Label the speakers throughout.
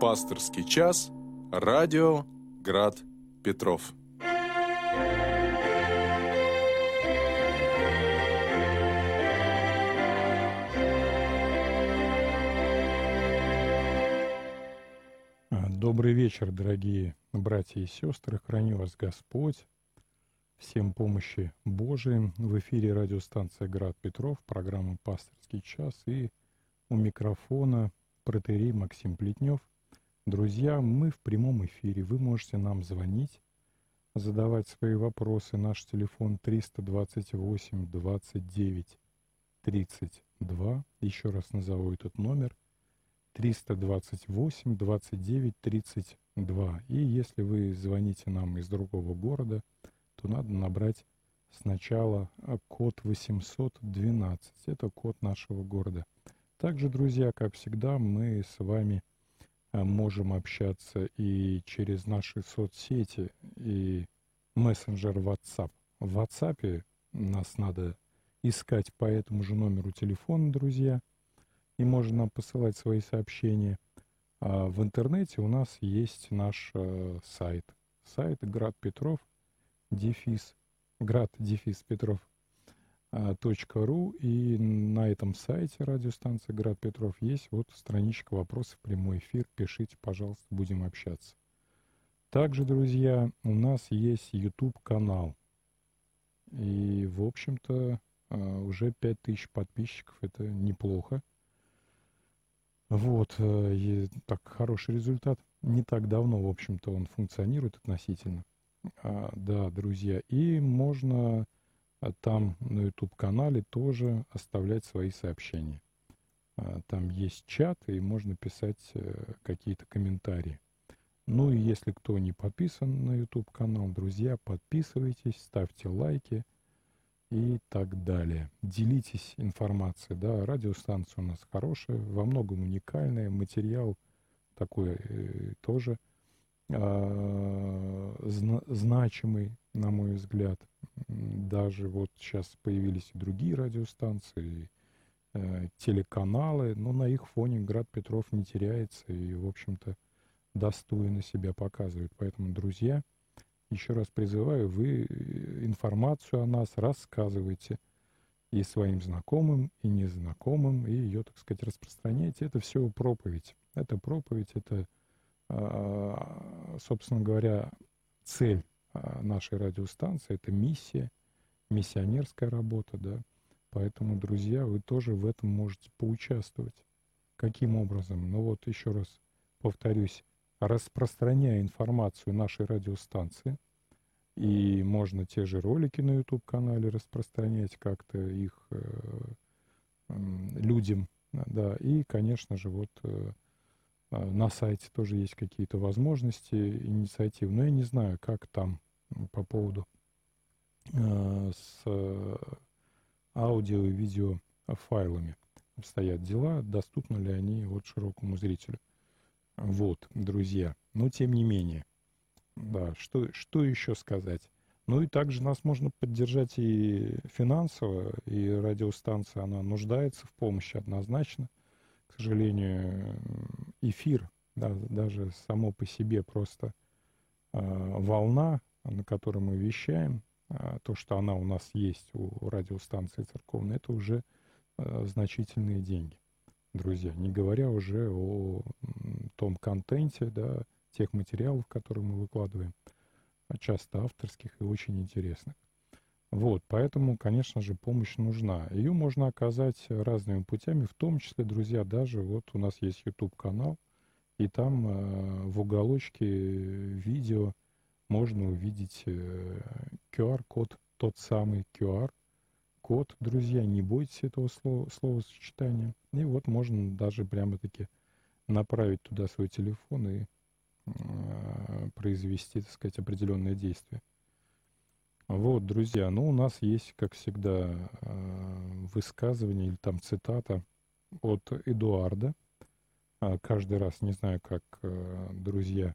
Speaker 1: Пасторский час. Радио Град Петров.
Speaker 2: Добрый вечер, дорогие братья и сестры. Храни вас Господь. Всем помощи Божией. В эфире радиостанция «Град Петров», программа «Пасторский час» и у микрофона протерей Максим Плетнев. Друзья, мы в прямом эфире. Вы можете нам звонить, задавать свои вопросы. Наш телефон 328 29 32. Еще раз назову этот номер. 328 29 32. И если вы звоните нам из другого города – то надо набрать сначала код 812. Это код нашего города. Также, друзья, как всегда, мы с вами можем общаться и через наши соцсети, и мессенджер WhatsApp. В WhatsApp нас надо искать по этому же номеру телефона, друзья, и можно нам посылать свои сообщения. А в интернете у нас есть наш э, сайт. Сайт Град Петров дефис, град дефис Петров .ру и на этом сайте радиостанции Град Петров есть вот страничка вопросов, прямой эфир. Пишите, пожалуйста, будем общаться. Также, друзья, у нас есть YouTube канал. И, в общем-то, а, уже 5000 подписчиков. Это неплохо. Вот, э, и так хороший результат. Не так давно, в общем-то, он функционирует относительно. А, да, друзья, и можно а, там на YouTube-канале тоже оставлять свои сообщения. А, там есть чат, и можно писать э, какие-то комментарии. Ну и если кто не подписан на YouTube-канал, друзья, подписывайтесь, ставьте лайки и так далее. Делитесь информацией, да, радиостанция у нас хорошая, во многом уникальная, материал такой э, тоже – а, значимый, на мой взгляд. Даже вот сейчас появились и другие радиостанции, э, телеканалы, но на их фоне Град Петров не теряется и, в общем-то, достойно себя показывает. Поэтому, друзья, еще раз призываю, вы э, информацию о нас рассказывайте и своим знакомым, и незнакомым, и ее, так сказать, распространяйте. Это все проповедь. Это проповедь, это а, собственно говоря, цель нашей радиостанции — это миссия, миссионерская работа, да. Поэтому, друзья, вы тоже в этом можете поучаствовать. Каким образом? Ну вот еще раз повторюсь, распространяя информацию нашей радиостанции, и можно те же ролики на YouTube-канале распространять как-то их э, людям, да, и, конечно же, вот э, а, на сайте тоже есть какие-то возможности, инициативы. Но я не знаю, как там по поводу э, с э, аудио и видео файлами обстоят дела, доступны ли они вот широкому зрителю. Вот, друзья. Но тем не менее, да, что, что еще сказать? Ну и также нас можно поддержать и финансово, и радиостанция, она нуждается в помощи однозначно сожалению, эфир, да, даже само по себе просто э, волна, на которой мы вещаем, э, то, что она у нас есть у радиостанции церковной, это уже э, значительные деньги, друзья. Не говоря уже о том контенте, да, тех материалов, которые мы выкладываем, часто авторских и очень интересных. Вот, поэтому, конечно же, помощь нужна. Ее можно оказать разными путями, в том числе, друзья, даже вот у нас есть YouTube-канал, и там э, в уголочке видео можно увидеть э, QR-код, тот самый QR-код, друзья, не бойтесь этого слова, словосочетания. И вот можно даже прямо-таки направить туда свой телефон и э, произвести, так сказать, определенное действие. Вот, друзья, ну у нас есть, как всегда, э, высказывание или там цитата от Эдуарда. А, каждый раз, не знаю, как э, друзья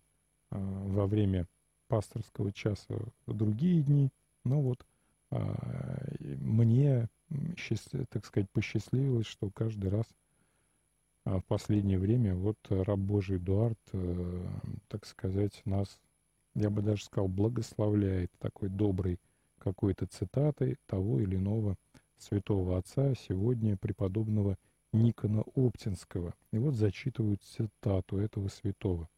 Speaker 2: э, во время пасторского часа другие дни, но вот а, мне, так сказать, посчастливилось, что каждый раз а в последнее время вот раб Божий Эдуард, так сказать, нас, я бы даже сказал, благословляет такой доброй какой-то цитатой того или иного святого отца, сегодня преподобного Никона Оптинского. И вот зачитывают цитату этого святого.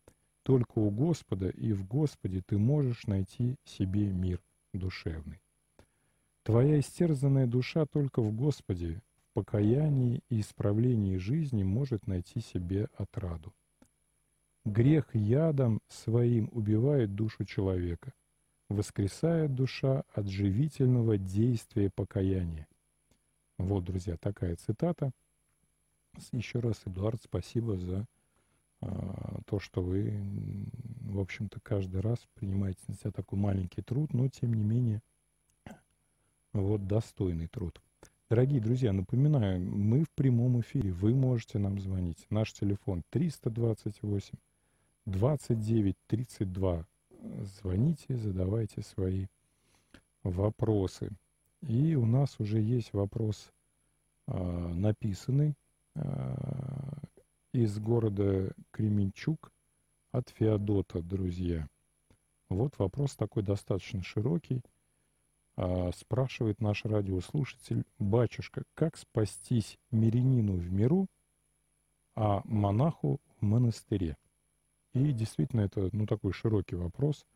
Speaker 2: «Только у Господа и в Господе ты можешь найти себе мир душевный. Твоя истерзанная душа только в Господе, в покаянии и исправлении жизни может найти себе отраду. Грех ядом своим убивает душу человека, воскресает душа от живительного действия покаяния. Вот, друзья, такая цитата – еще раз, Эдуард, спасибо за а, то, что вы, в общем-то, каждый раз принимаете на себя такой маленький труд, но, тем не менее, вот достойный труд. Дорогие друзья, напоминаю, мы в прямом эфире, вы можете нам звонить. Наш телефон 328 29 32. Звоните, задавайте свои вопросы. И у нас уже есть вопрос э, написанный Э, из города Кременчук от Феодота, друзья. Вот вопрос такой достаточно широкий. А, спрашивает наш радиослушатель, батюшка, как спастись мирянину в миру, а монаху в монастыре? И действительно, это ну, такой широкий вопрос.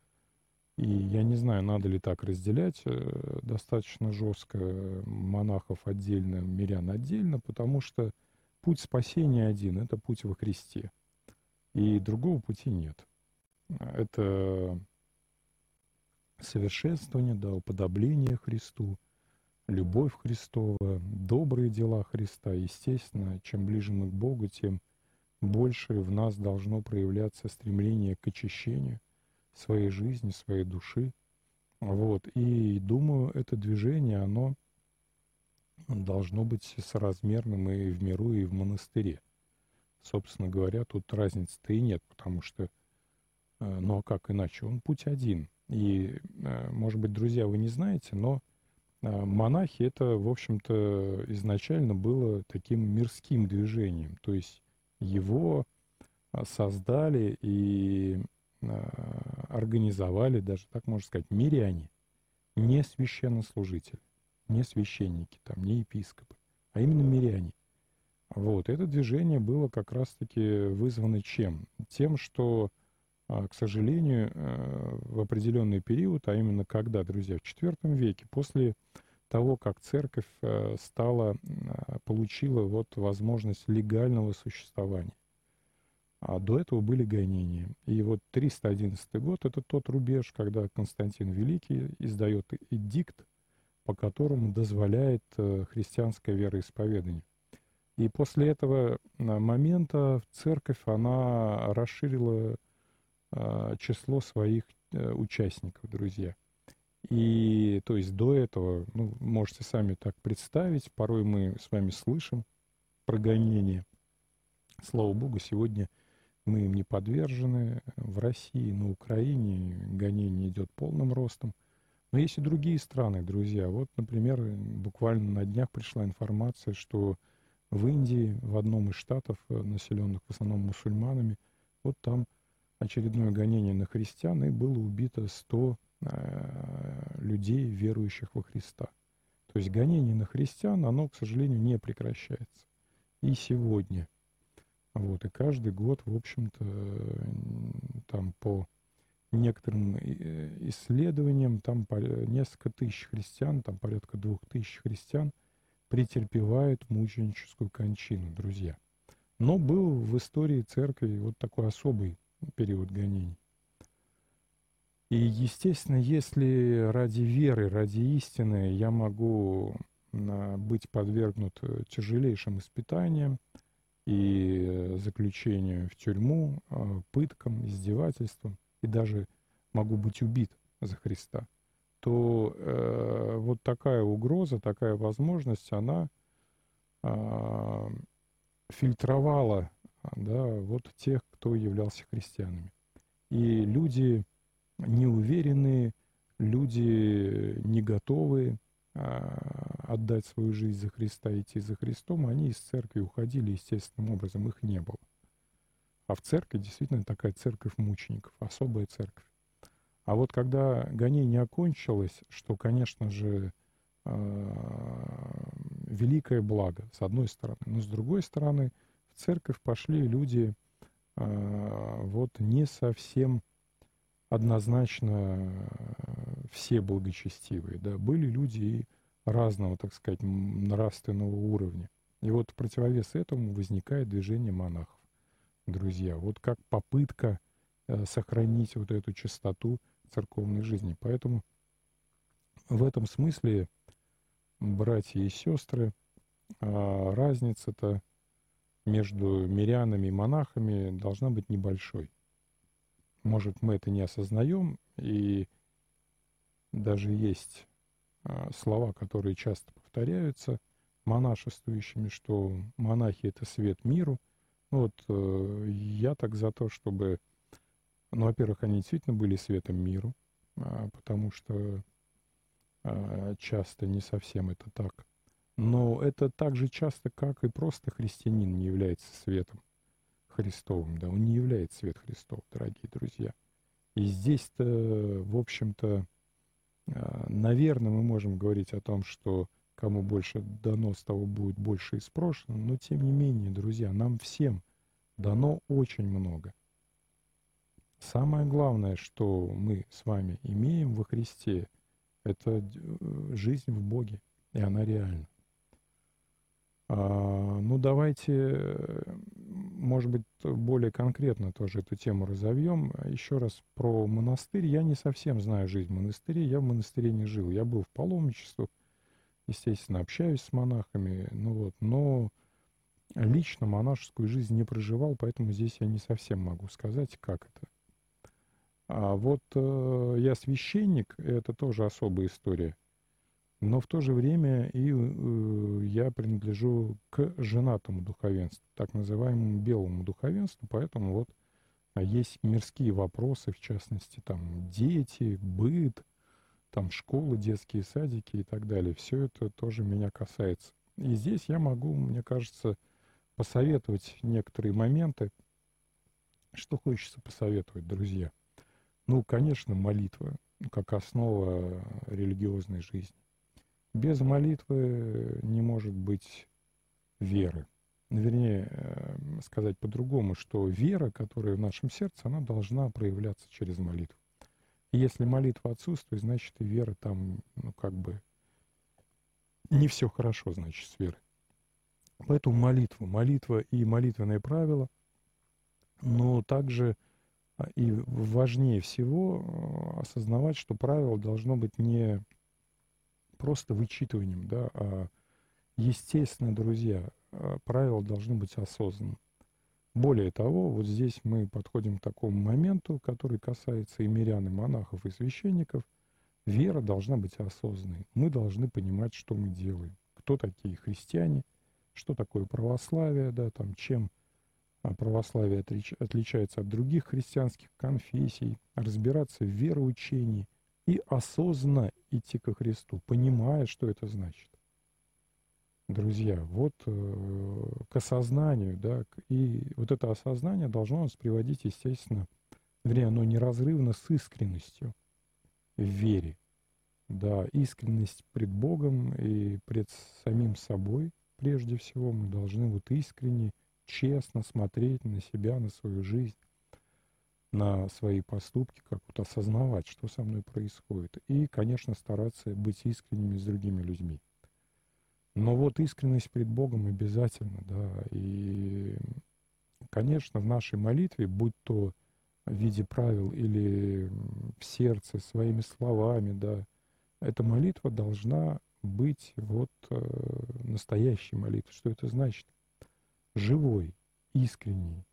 Speaker 2: И я не знаю, надо ли так разделять э, достаточно жестко монахов отдельно, мирян отдельно, потому что Путь спасения один — это путь во Христе. И другого пути нет. Это совершенствование, да, уподобление Христу, любовь Христова, добрые дела Христа. Естественно, чем ближе мы к Богу, тем больше в нас должно проявляться стремление к очищению своей жизни, своей души. Вот. И думаю, это движение, оно должно быть соразмерным и в миру, и в монастыре. Собственно говоря, тут разницы-то и нет, потому что, э, ну а как иначе, он путь один. И, э, может быть, друзья, вы не знаете, но э, монахи это, в общем-то, изначально было таким мирским движением. То есть его создали и организовали, даже так можно сказать, миряне, не священнослужители не священники, там, не епископы, а именно миряне. Вот, это движение было как раз-таки вызвано чем? Тем, что, а, к сожалению, э, в определенный период, а именно когда, друзья, в IV веке, после того, как церковь э, стала, а, получила вот возможность легального существования. А до этого были гонения. И вот 311 год — это тот рубеж, когда Константин Великий издает эдикт по которому дозволяет э, христианское вероисповедание. И после этого э, момента церковь, она расширила э, число своих участников, друзья. И то есть до этого, ну, можете сами так представить, порой мы с вами слышим про гонения. Слава Богу, сегодня мы им не подвержены. В России, на Украине гонение идет полным ростом – но есть и другие страны, друзья. Вот, например, буквально на днях пришла информация, что в Индии, в одном из штатов, э, населенных в основном мусульманами, вот там очередное гонение на христиан, и было убито 100 э, людей, верующих во Христа. То есть гонение на христиан, оно, к сожалению, не прекращается. И сегодня. Вот, и каждый год, в общем-то, там по некоторым э, исследованиям, там несколько тысяч христиан, там порядка двух тысяч христиан претерпевают мученическую кончину, друзья. Но был в истории церкви вот такой особый период гонений. И, естественно, если ради веры, ради истины я могу быть подвергнут э, тяжелейшим испытаниям и заключению в тюрьму, пыткам, издевательствам – и даже могу быть убит за Христа, то э, вот такая угроза, такая возможность, она э, фильтровала да, вот тех, кто являлся христианами. И люди неуверенные, люди не готовые, э, отдать свою жизнь за Христа, идти за Христом, они из церкви уходили естественным образом, их не было. А в церкви действительно такая церковь мучеников, особая церковь. А вот когда гонение окончилось, что, конечно же, великое благо, с одной стороны. Но с другой стороны, в церковь пошли люди вот не совсем однозначно все благочестивые. Да. Были люди и разного, так сказать, нравственного уровня. И вот в противовес этому возникает движение монахов друзья. Вот как попытка э, сохранить вот эту чистоту церковной жизни. Поэтому в этом смысле, братья и сестры, а, разница-то между мирянами и монахами должна быть небольшой. Может, мы это не осознаем, и даже есть а, слова, которые часто повторяются монашествующими, что монахи — это свет миру — ну вот э, я так за то, чтобы, ну, во-первых, они действительно были светом миру, а, потому что а, часто не совсем это так. Но это так же часто, как и просто христианин не является светом Христовым, да, он не является свет Христов, дорогие друзья. И здесь-то, в общем-то, а, наверное, мы можем говорить о том, что кому больше дано, с того будет больше из прошлого. Но тем не менее, друзья, нам всем дано очень много. Самое главное, что мы с вами имеем во Христе, это э, жизнь в Боге, и она реальна. А, ну, давайте, может быть, более конкретно тоже эту тему разовьем. Еще раз про монастырь. Я не совсем знаю жизнь монастыря, я в монастыре не жил. Я был в паломничестве, естественно, общаюсь с монахами, ну вот, но лично монашескую жизнь не проживал, поэтому здесь я не совсем могу сказать, как это. А вот э, я священник, это тоже особая история. Но в то же время и э, я принадлежу к женатому духовенству, так называемому белому духовенству, поэтому вот есть мирские вопросы, в частности, там дети, быт, там школы, детские садики и так далее. Все это тоже меня касается. И здесь я могу, мне кажется, посоветовать некоторые моменты. Что хочется посоветовать, друзья? Ну, конечно, молитва, как основа религиозной жизни. Без молитвы не может быть веры. Вернее, э, сказать по-другому, что вера, которая в нашем сердце, она должна проявляться через молитву. Если молитва отсутствует, значит и вера там, ну как бы, не все хорошо, значит, с верой. Поэтому молитва, молитва и молитвенные правила, но также а, и важнее всего а, осознавать, что правило должно быть не просто вычитыванием, да, а естественно, друзья, а, правила должны быть осознанным. Более того, вот здесь мы подходим к такому моменту, который касается и мирян, и монахов, и священников. Вера должна быть осознанной. Мы должны понимать, что мы делаем. Кто такие христиане, что такое православие, да, там, чем а, православие отличается от других христианских конфессий, разбираться в вероучении и осознанно идти ко Христу, понимая, что это значит. Друзья, вот э, к осознанию, да, и вот это осознание должно нас приводить, естественно, вернее, оно неразрывно с искренностью в вере, да, искренность пред Богом и пред самим собой, прежде всего, мы должны вот искренне, честно смотреть на себя, на свою жизнь, на свои поступки, как вот осознавать, что со мной происходит. И, конечно, стараться быть искренними с другими людьми. Но вот искренность пред Богом обязательно, да. И, конечно, в нашей молитве, будь то в виде правил или в сердце, своими словами, да, эта молитва должна быть вот э, настоящей молитвой. Что это значит? Живой, искренней.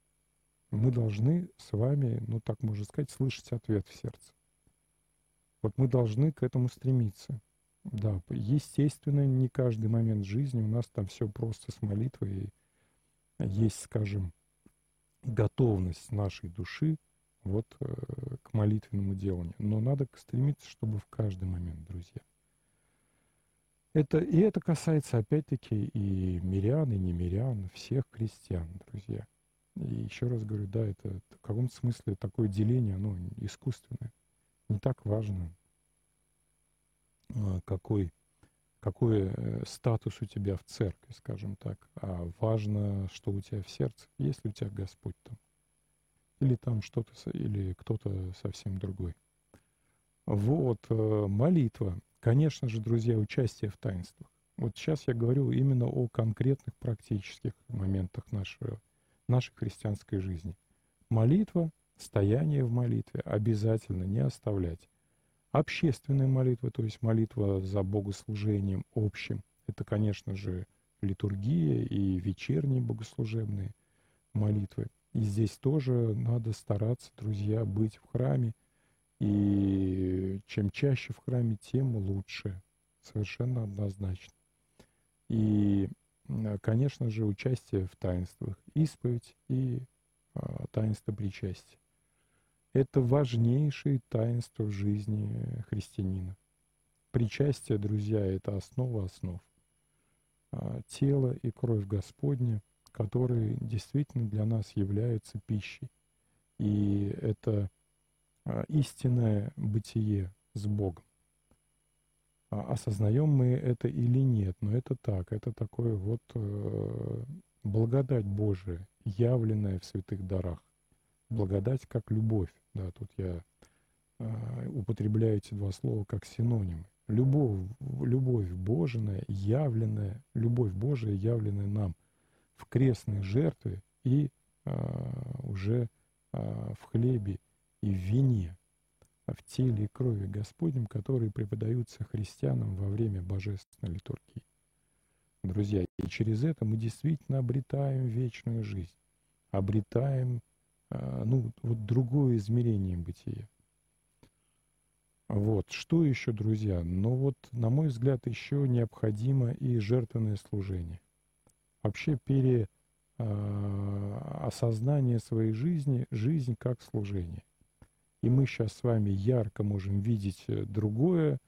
Speaker 2: Мы должны с вами, ну так можно сказать, слышать ответ в сердце. Вот мы должны к этому стремиться. Да, естественно, не каждый момент жизни у нас там все просто с молитвой. Есть, скажем, готовность нашей души вот э, к молитвенному деланию. Но надо стремиться, чтобы в каждый момент, друзья. Это, и это касается, опять-таки, и мирян, и немирян, всех крестьян, друзья. И еще раз говорю, да, это в каком-то смысле такое деление, оно искусственное. Не так важно, а, какой, какой э, статус у тебя в церкви, скажем так, а важно, что у тебя в сердце, есть ли у тебя Господь там, или там что-то, или кто-то совсем другой. Вот, э, молитва. Конечно же, друзья, участие в таинствах. Вот сейчас я говорю именно о конкретных практических моментах нашего, нашей христианской жизни. Молитва, стояние в молитве обязательно не оставлять. Общественная молитва, то есть молитва за богослужением общим, это, конечно же, литургия и вечерние богослужебные молитвы. И здесь тоже надо стараться, друзья, быть в храме – и чем чаще в храме, тем лучше. Совершенно однозначно. И, конечно же, участие в таинствах, исповедь и а, таинство причастия. Это важнейшие таинства в жизни христианина. Причастие, друзья, это основа основ. А, тело и кровь Господня, которые действительно для нас являются пищей. И это а, истинное бытие с Богом. А осознаем мы это или нет, но это так, это такое вот э, благодать Божия, явленная в святых дарах. Благодать как любовь. Да, тут я э, употребляю эти два слова как синонимы. Любовь, любовь Божия, явленная, любовь Божия, явленная нам в крестной жертве и э, уже э, в хлебе и в вине, а в теле и крови Господнем, которые преподаются христианам во время божественной литургии. Друзья, и через это мы действительно обретаем вечную жизнь, обретаем а, ну, вот другое измерение бытия. Вот, что еще, друзья? Ну вот, на мой взгляд, еще необходимо и жертвенное служение. Вообще пере э, осознание своей жизни, жизнь как служение – и мы сейчас с вами ярко можем видеть э, другое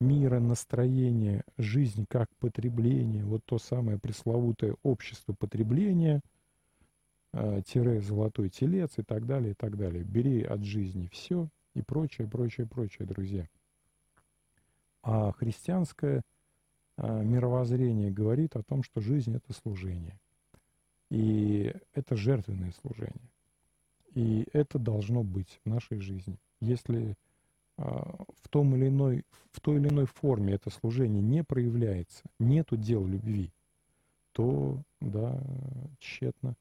Speaker 2: мира, настроение, жизнь как потребление, вот то самое пресловутое общество потребления, э, тире золотой телец и так далее, и так далее. Бери от жизни все и прочее, прочее, прочее, друзья. А христианское э, мировоззрение говорит о том, что жизнь — это служение. И это жертвенное служение. И это должно быть в нашей жизни. Если а, в, том или иной, в той или иной форме это служение не проявляется, нету дел любви, то, да, тщетно.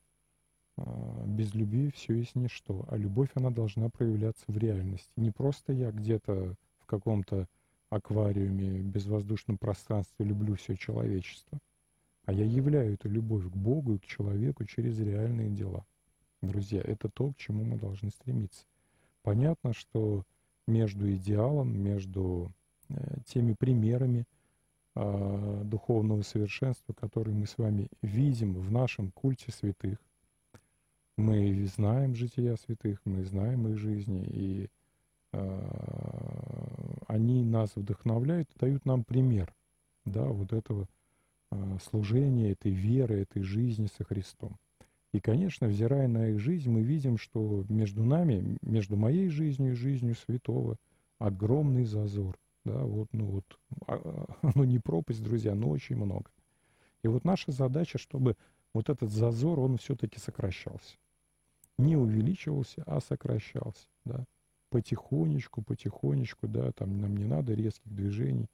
Speaker 2: А, без любви все есть ничто. А любовь, она должна проявляться в реальности. Не просто я где-то в каком-то аквариуме, безвоздушном пространстве люблю все человечество, а я являю эту любовь к Богу и к человеку через реальные дела друзья, это то, к чему мы должны стремиться. Понятно, что между идеалом, между э, теми примерами э, духовного совершенства, которые мы с вами видим в нашем культе святых, мы знаем жития святых, мы знаем их жизни, и э, они нас вдохновляют, дают нам пример, да, вот этого э, служения, этой веры, этой жизни со Христом. И, конечно, взирая на их жизнь, мы видим, что между нами, между моей жизнью и жизнью святого, огромный зазор. Да, вот, ну вот, а, ну не пропасть, друзья, но очень много. И вот наша задача, чтобы вот этот зазор, он все-таки сокращался. Не увеличивался, а сокращался, да. Потихонечку, потихонечку, да, там нам не надо резких движений,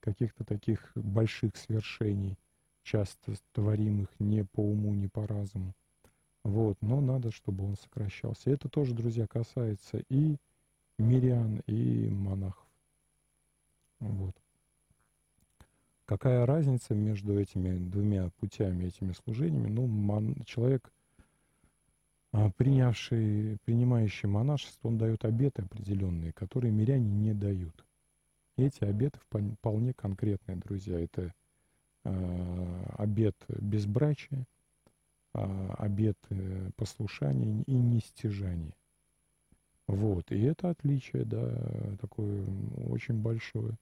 Speaker 2: каких-то таких больших свершений, часто творимых не по уму, не по разуму. Вот, но надо, чтобы он сокращался. Это тоже, друзья, касается и мирян, и монахов. Вот. Какая разница между этими двумя путями, этими служениями? Ну, мон, человек, а, принявший, принимающий монашество, он дает обеты определенные, которые миряне не дают. Эти обеты вполне конкретные, друзья. Это э, обет безбрачия, а, обет э, послушания и нестяжания. Вот, и это отличие, да, такое очень большое.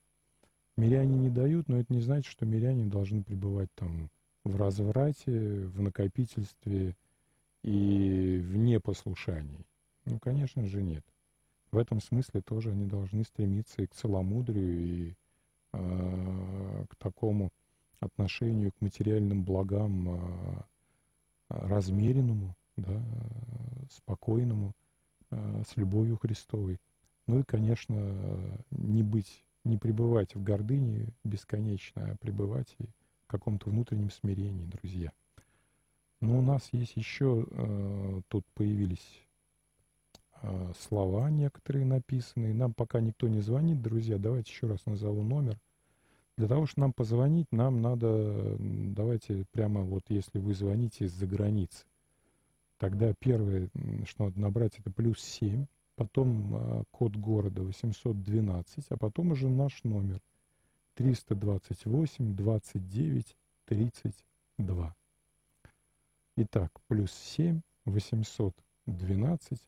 Speaker 2: Миряне не дают, но это не значит, что миряне должны пребывать там в разврате, в накопительстве и в непослушании. Ну, конечно же, нет. В этом смысле тоже они должны стремиться и к целомудрию, и э, к такому отношению к материальным благам э, размеренному, да, спокойному, э, с любовью Христовой. Ну и, конечно, не быть, не пребывать в гордыне бесконечно, а пребывать и в каком-то внутреннем смирении, друзья. Но у нас есть еще, э, тут появились э, слова некоторые написанные. Нам пока никто не звонит, друзья. Давайте еще раз назову номер. Для того, чтобы нам позвонить, нам надо, давайте прямо вот если вы звоните из-за границы, тогда первое, что надо набрать, это плюс 7, потом э, код города 812, а потом уже наш номер 328 29 32. Итак, плюс 7 812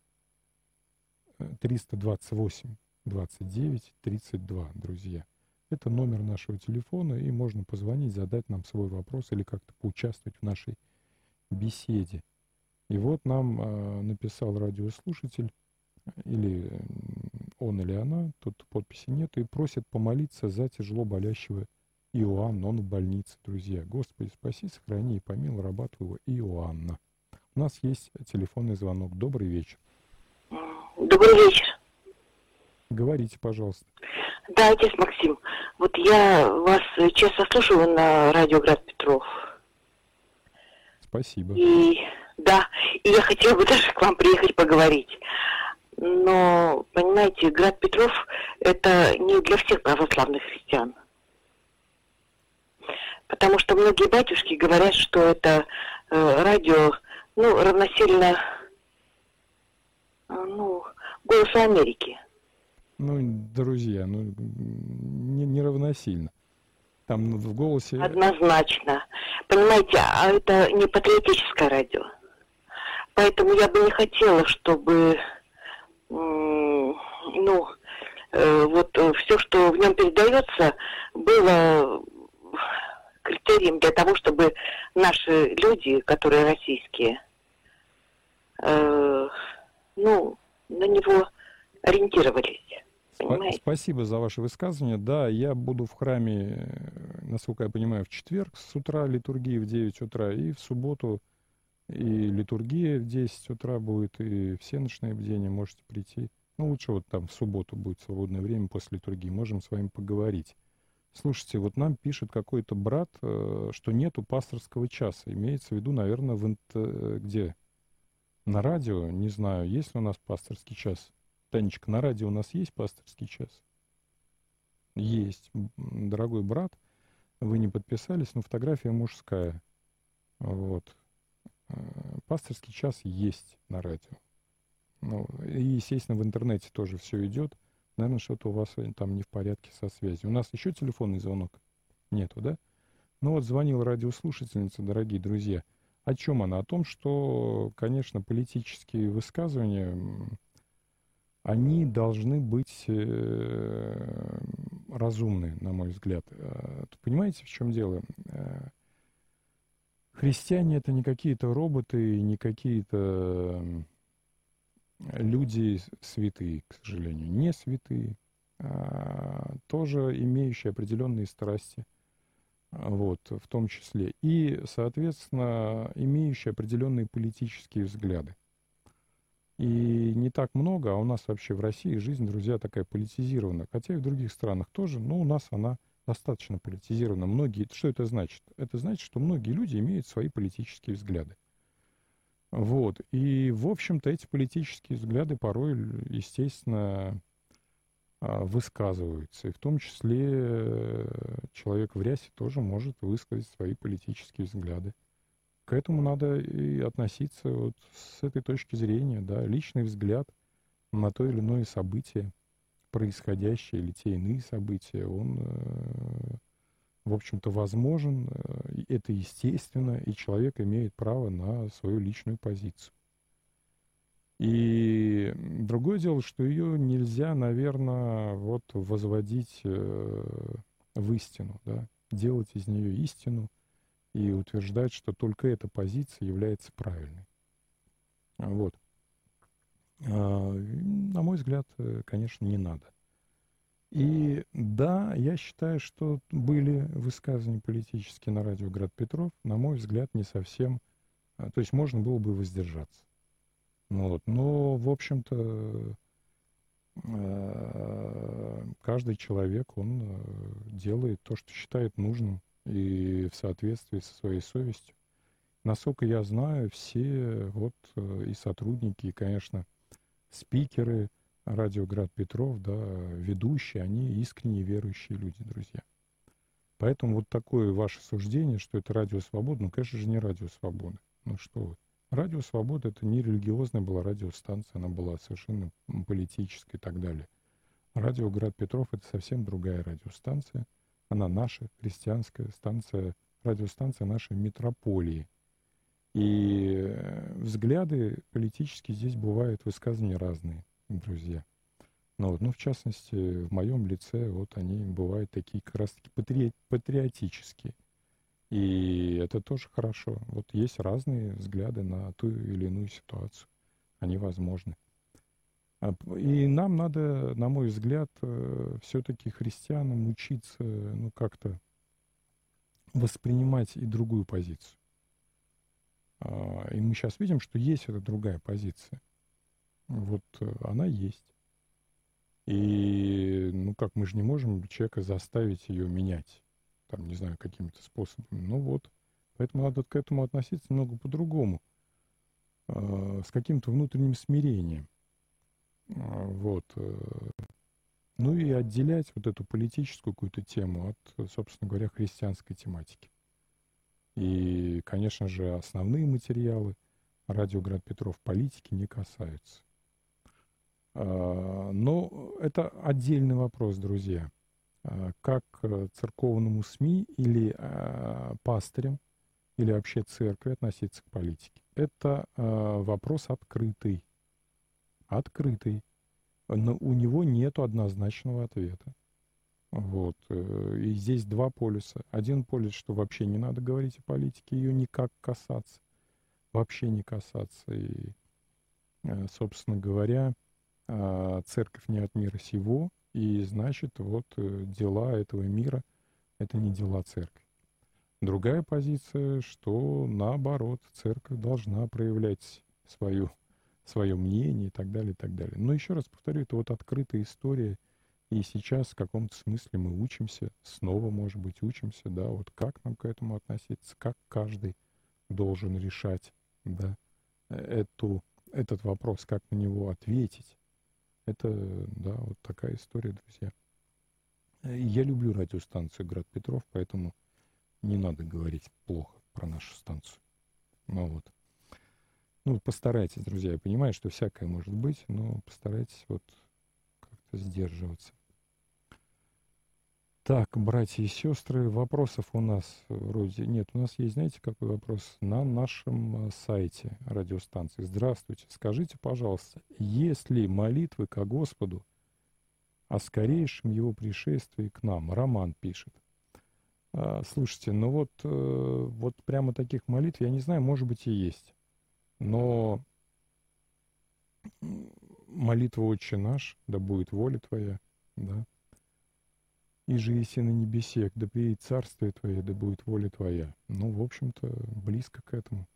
Speaker 2: 328 29 32, друзья. Это номер нашего телефона, и можно позвонить, задать нам свой вопрос или как-то поучаствовать в нашей беседе. И вот нам э, написал радиослушатель, или он или она, тут подписи нет, и просит помолиться за тяжело болящего Иоанна, он в больнице, друзья. Господи, спаси, сохрани и помилуй раба твоего Иоанна. У нас есть телефонный звонок. Добрый вечер.
Speaker 3: Добрый вечер.
Speaker 2: Говорите, пожалуйста.
Speaker 3: Да, отец Максим. Вот я вас часто слушаю на радио Град Петров.
Speaker 2: Спасибо.
Speaker 3: И да, и я хотела бы даже к вам приехать поговорить. Но, понимаете, Град Петров это не для всех православных христиан. Потому что многие батюшки говорят, что это э, радио, ну, равносильно, э, ну, голосу Америки.
Speaker 2: Ну, друзья, ну, не, не равносильно. Там в голосе...
Speaker 3: Однозначно. Понимаете, а это не патриотическое радио. Поэтому я бы не хотела, чтобы, ну, э, вот э, все, что в нем передается, было критерием для того, чтобы наши люди, которые российские, э, ну, на него ориентировались.
Speaker 2: Понимаете? Спасибо за ваше высказывание. Да, я буду в храме, э, насколько я понимаю, в четверг с утра литургии в 9 утра, и в субботу и литургия в 10 утра будет, и все ночные бдения можете прийти. Ну, лучше вот там в субботу будет свободное время после литургии, можем с вами поговорить. Слушайте, вот нам пишет какой-то брат, э, что нету пасторского часа. Имеется в виду, наверное, в инт... где? На радио, не знаю, есть ли у нас пасторский час. Танечка, на радио у нас есть пасторский час? Есть. Дорогой брат, вы не подписались, но фотография мужская. Вот. Э, пасторский час есть на радио. Ну, и, естественно, в интернете тоже все идет. Наверное, что-то у вас там не в порядке со связью. У нас еще телефонный звонок нету, да? Ну вот звонила радиослушательница, дорогие друзья. О чем она? О том, что, конечно, политические высказывания они должны быть э, разумны, на мой взгляд. Э, понимаете, в чем дело? Э, христиане это не какие-то роботы, не какие-то люди святые, к сожалению, не святые, а тоже имеющие определенные страсти, вот, в том числе, и, соответственно, имеющие определенные политические взгляды. И не так много, а у нас вообще в России жизнь, друзья, такая политизированная. Хотя и в других странах тоже, но у нас она достаточно политизирована. Многие, что это значит? Это значит, что многие люди имеют свои политические взгляды. Вот. И, в общем-то, эти политические взгляды порой, естественно, а, высказываются. И в том числе э, человек в рясе тоже может высказать свои политические взгляды к этому надо и относиться вот с этой точки зрения, да, личный взгляд на то или иное событие, происходящее или те иные события, он, э, в общем-то, возможен, э, это естественно, и человек имеет право на свою личную позицию. И другое дело, что ее нельзя, наверное, вот возводить э, в истину, да, делать из нее истину и утверждать, что только эта позиция является правильной. Вот. А, на мой взгляд, э, конечно, не надо. И да, я считаю, что были высказывания политические на радио Град Петров, на мой взгляд, не совсем... А, то есть можно было бы воздержаться. Ну вот. Но, в общем-то, каждый человек, он э, делает то, что считает нужным и в соответствии со своей совестью. Насколько я знаю, все вот и сотрудники, и, конечно, спикеры радио Град Петров, да, ведущие, они искренне верующие люди, друзья. Поэтому вот такое ваше суждение, что это радио Свобода, ну, конечно же, не радио Свобода. Ну что вы. Радио Свобода это не религиозная была радиостанция, она была совершенно политической и так далее. Радио Град Петров это совсем другая радиостанция. Она наша христианская станция, радиостанция нашей метрополии. И э, взгляды политические здесь бывают высказывания разные, друзья. Ну, вот, ну, в частности, в моем лице вот они бывают такие как раз-таки патри... патриотические. И это тоже хорошо. Вот есть разные взгляды на ту или иную ситуацию. Они возможны. А, и нам надо, на мой взгляд, э, все-таки христианам учиться, ну, как-то воспринимать и другую позицию. А, и мы сейчас видим, что есть эта другая позиция. Вот э, она есть. И, ну как, мы же не можем человека заставить ее менять, там, не знаю, какими-то способами. Ну вот. Поэтому надо к этому относиться немного по-другому. Э, с каким-то внутренним смирением. Э, вот. Ну и отделять вот эту политическую какую-то тему от, собственно говоря, христианской тематики. И, конечно же, основные материалы радио Град Петров политики не касаются. А, но это отдельный вопрос, друзья. А, как церковному СМИ или а, пастырям, или вообще церкви относиться к политике? Это вопрос открытый. Открытый. Но у него нет однозначного ответа. Вот. Э, и здесь два полюса. Один полюс, что вообще не надо говорить о политике, ее никак касаться. Вообще не касаться. И, э, собственно говоря, а, церковь не от мира сего, и значит, вот э, дела этого мира — это не дела церкви. Другая позиция, что наоборот, церковь должна проявлять свою, свое мнение и так далее, и так далее. Но еще раз повторю, это вот открытая история — и сейчас в каком-то смысле мы учимся, снова, может быть, учимся, да, вот как нам к этому относиться, как каждый должен решать, да, эту, этот вопрос, как на него ответить. Это, да, вот такая история, друзья. Я люблю радиостанцию «Град Петров», поэтому не надо говорить плохо про нашу станцию. Ну вот. Ну, постарайтесь, друзья, я понимаю, что всякое может быть, но постарайтесь вот как-то сдерживаться. Так, братья и сестры, вопросов у нас вроде нет. У нас есть, знаете, какой вопрос? На нашем э, сайте радиостанции. Здравствуйте. Скажите, пожалуйста, есть ли молитвы ко Господу о скорейшем Его пришествии к нам? Роман пишет. А, слушайте, ну вот, э, вот прямо таких молитв, я не знаю, может быть и есть. Но молитва «Отче наш», да будет воля Твоя, да, и же еси на небесе, да приедет царствие Твое, да будет воля Твоя. Ну, в общем-то, близко к этому.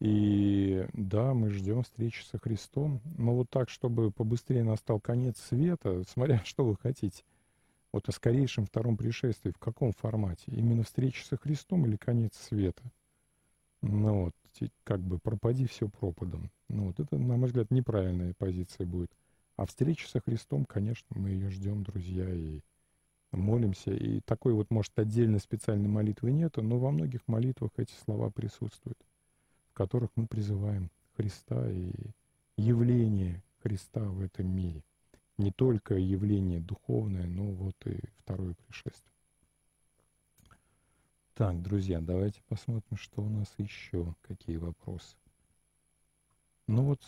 Speaker 2: И да, мы ждем встречи со Христом, но вот так, чтобы побыстрее настал конец света, смотря что вы хотите, вот о скорейшем втором пришествии, в каком формате? Именно встреча со Христом или конец света? Ну вот, как бы пропади все пропадом. Ну вот это, на мой взгляд, неправильная позиция будет. А встреча со Христом, конечно, мы ее ждем, друзья, и молимся. И такой вот, может, отдельно специальной молитвы нету, но во многих молитвах эти слова присутствуют, в которых мы призываем Христа и явление Христа в этом мире. Не только явление духовное, но вот и второе пришествие. Так, друзья, давайте посмотрим, что у нас еще, какие вопросы. Ну вот,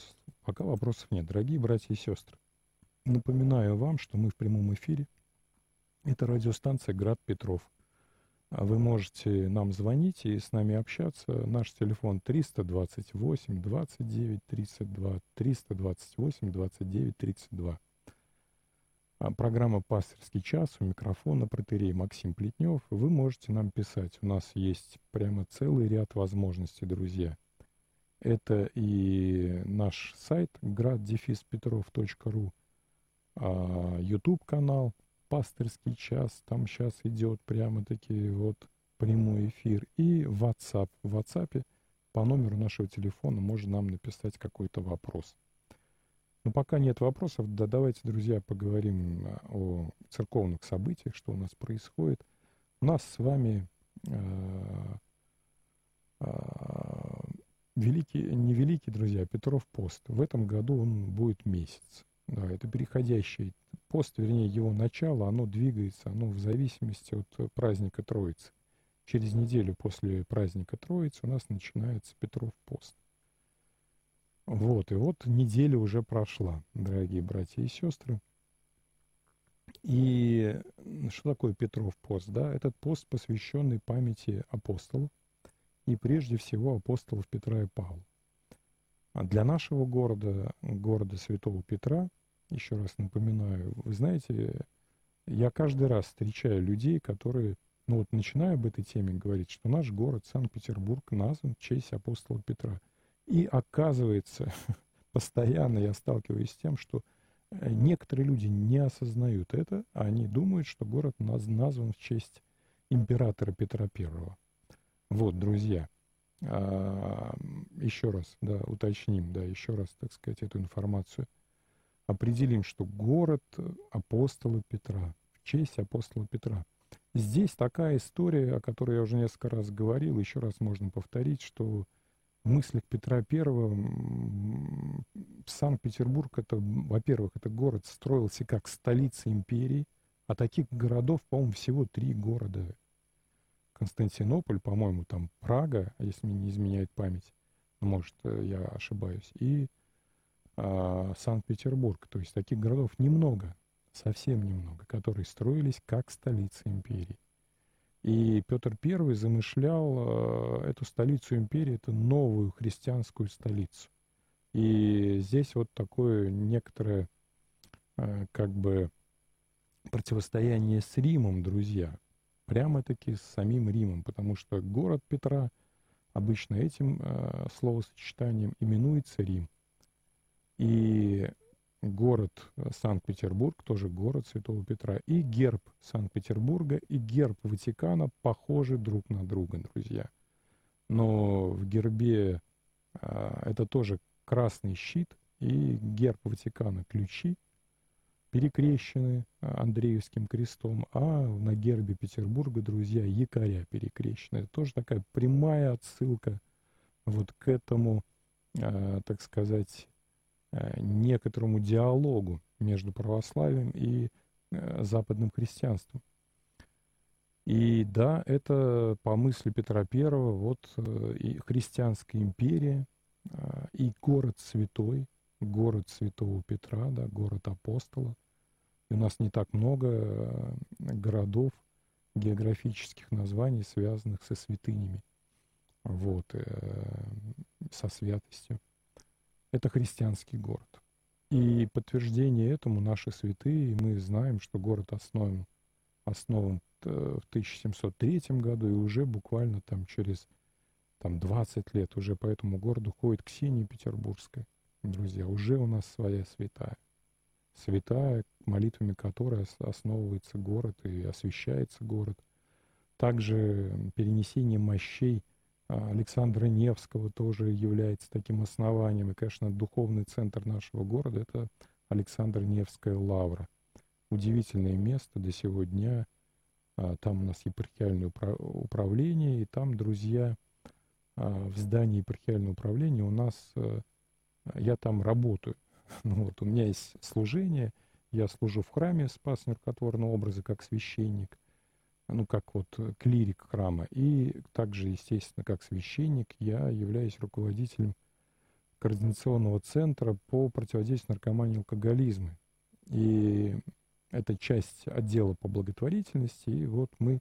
Speaker 2: пока вопросов нет. Дорогие братья и сестры, напоминаю вам, что мы в прямом эфире – Это радиостанция «Град Петров». А вы можете нам звонить и с нами общаться. Наш телефон 328 29 32, 328 29 32. Программа «Пастырский час» у микрофона протерей Максим Плетнев. Вы можете нам писать. У нас есть прямо целый ряд возможностей, друзья. Это и наш сайт graddefispetrov.ru, YouTube-канал – пастырский час, там сейчас идет прямо-таки вот прямой эфир, и WhatsApp. В WhatsApp по номеру нашего телефона можно нам написать какой-то вопрос. Но пока нет вопросов, да давайте, друзья, поговорим э, о церковных событиях, что у нас происходит. У нас с вами э, э, великий, не великий, друзья, а Петров пост. В этом году он будет месяц. Да, это переходящий пост, вернее, его начало, оно двигается, оно в зависимости от праздника Троицы. Через неделю после праздника Троицы у нас начинается Петров пост. Вот, и вот неделя уже прошла, дорогие братья и сестры. И что такое Петров пост? Да? Этот пост, посвященный памяти апостолов, и прежде всего апостолов Петра и Павла. А для нашего города, города Святого Петра, еще раз напоминаю, вы знаете, я каждый раз встречаю людей, которые, ну вот начинаю об этой теме говорить, что наш город Санкт-Петербург назван в честь апостола Петра. И оказывается, постоянно я сталкиваюсь с тем, что э, некоторые люди не осознают это, а они думают, что город назван в честь императора Петра Первого. Вот, друзья, а, еще раз, да, уточним, да, еще раз, так сказать, эту информацию – определим, что город апостола Петра, в честь апостола Петра. Здесь такая история, о которой я уже несколько раз говорил, еще раз можно повторить, что мыслях Петра Первого Санкт-Петербург, это, во-первых, это город строился как столица империи, а таких городов, по-моему, всего три города. Константинополь, по-моему, там Прага, если мне не изменяет память, может, я ошибаюсь, и а, Санкт-Петербург. То есть таких городов немного, совсем немного, которые строились как столица империи. И Петр I замышлял э, эту столицу империи, эту новую христианскую столицу. И здесь вот такое некоторое э, как бы противостояние с Римом, друзья. Прямо-таки с самим Римом, потому что город Петра обычно этим э, словосочетанием именуется Рим. И город Санкт-Петербург, тоже город Святого Петра, и герб Санкт-Петербурга, и герб Ватикана похожи друг на друга, друзья. Но в гербе а, это тоже красный щит, и герб Ватикана ключи перекрещены а, Андреевским крестом, а на гербе Петербурга, друзья, якоря перекрещены. Это тоже такая прямая отсылка вот к этому, а, так сказать, Э, некоторому диалогу между православием и э, западным христианством. И да, это по мысли Петра I, вот э, и христианская империя, и город святой, город святого Петра, да, город апостола. И у нас не так много городов, географических названий, связанных со святынями, вот, со святостью. Это христианский город. И подтверждение этому наши святые, мы знаем, что город основан, основан в 1703 году, и уже буквально там через там, 20 лет уже по этому городу ходит Ксения Петербургская. Друзья, уже у нас своя святая. Святая, молитвами которой основывается город и освещается город. Также перенесение мощей Александра Невского тоже является таким основанием. И, конечно, духовный центр нашего города — это Александр Невская лавра. Удивительное место до сего дня. А, там у нас епархиальное управление, и там, друзья, а, в здании епархиального управления у нас, я там работаю. Ну, вот, у меня есть служение, я служу в храме Спас Неркотворного образа как священник — ну, как вот э, клирик храма. И также, естественно, как священник, я являюсь руководителем Координационного центра по противодействию наркомании и алкоголизму. И это часть отдела по благотворительности, и вот мы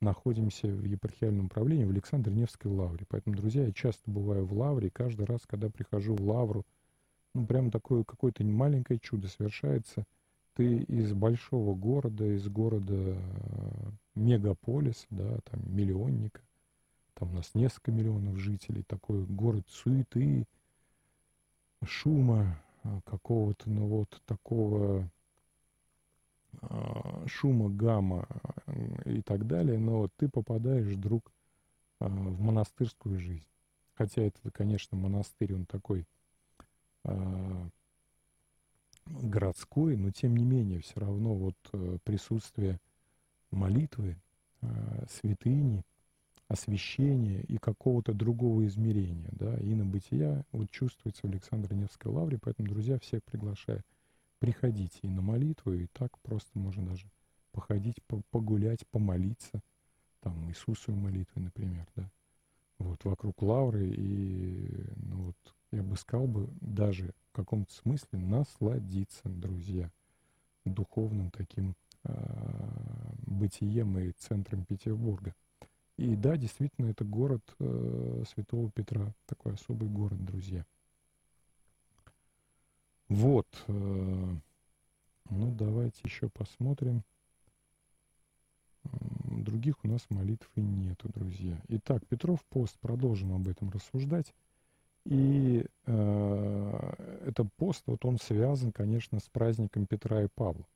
Speaker 2: находимся в епархиальном управлении в Александр-Невской лавре. Поэтому, друзья, я часто бываю в лавре, и каждый раз, когда прихожу в лавру, ну, прям такое какое-то маленькое чудо совершается. Ты из большого города, из города э, мегаполиса, да, там, миллионника, там у нас несколько миллионов жителей, такой город суеты, шума, э, какого-то, ну, вот такого а, шума, гамма и так далее, но ты попадаешь вдруг в монастырскую жизнь. Хотя это, конечно, монастырь, он такой городской, но тем не менее все равно вот э, присутствие молитвы, святыни, освящения и какого-то другого измерения, да, и на бытия вот чувствуется в Александре Невской лавре, поэтому, друзья, всех приглашаю приходите и на молитву, и так просто можно даже походить, погулять, помолиться, там, Иисусовой молитвы, например, да, вот, вокруг лавры, и, ну, вот, я бы сказал бы, даже в каком-то смысле насладиться, друзья, духовным таким э, бытием и центром Петербурга. И да, действительно, это город э, Святого Петра, такой особый город, друзья. Вот. Э, ну, давайте еще посмотрим. Других у нас молитв и нету, друзья. Итак, Петров пост, продолжим об этом рассуждать. И э, этот пост, вот он связан, конечно, с праздником Петра и Павла.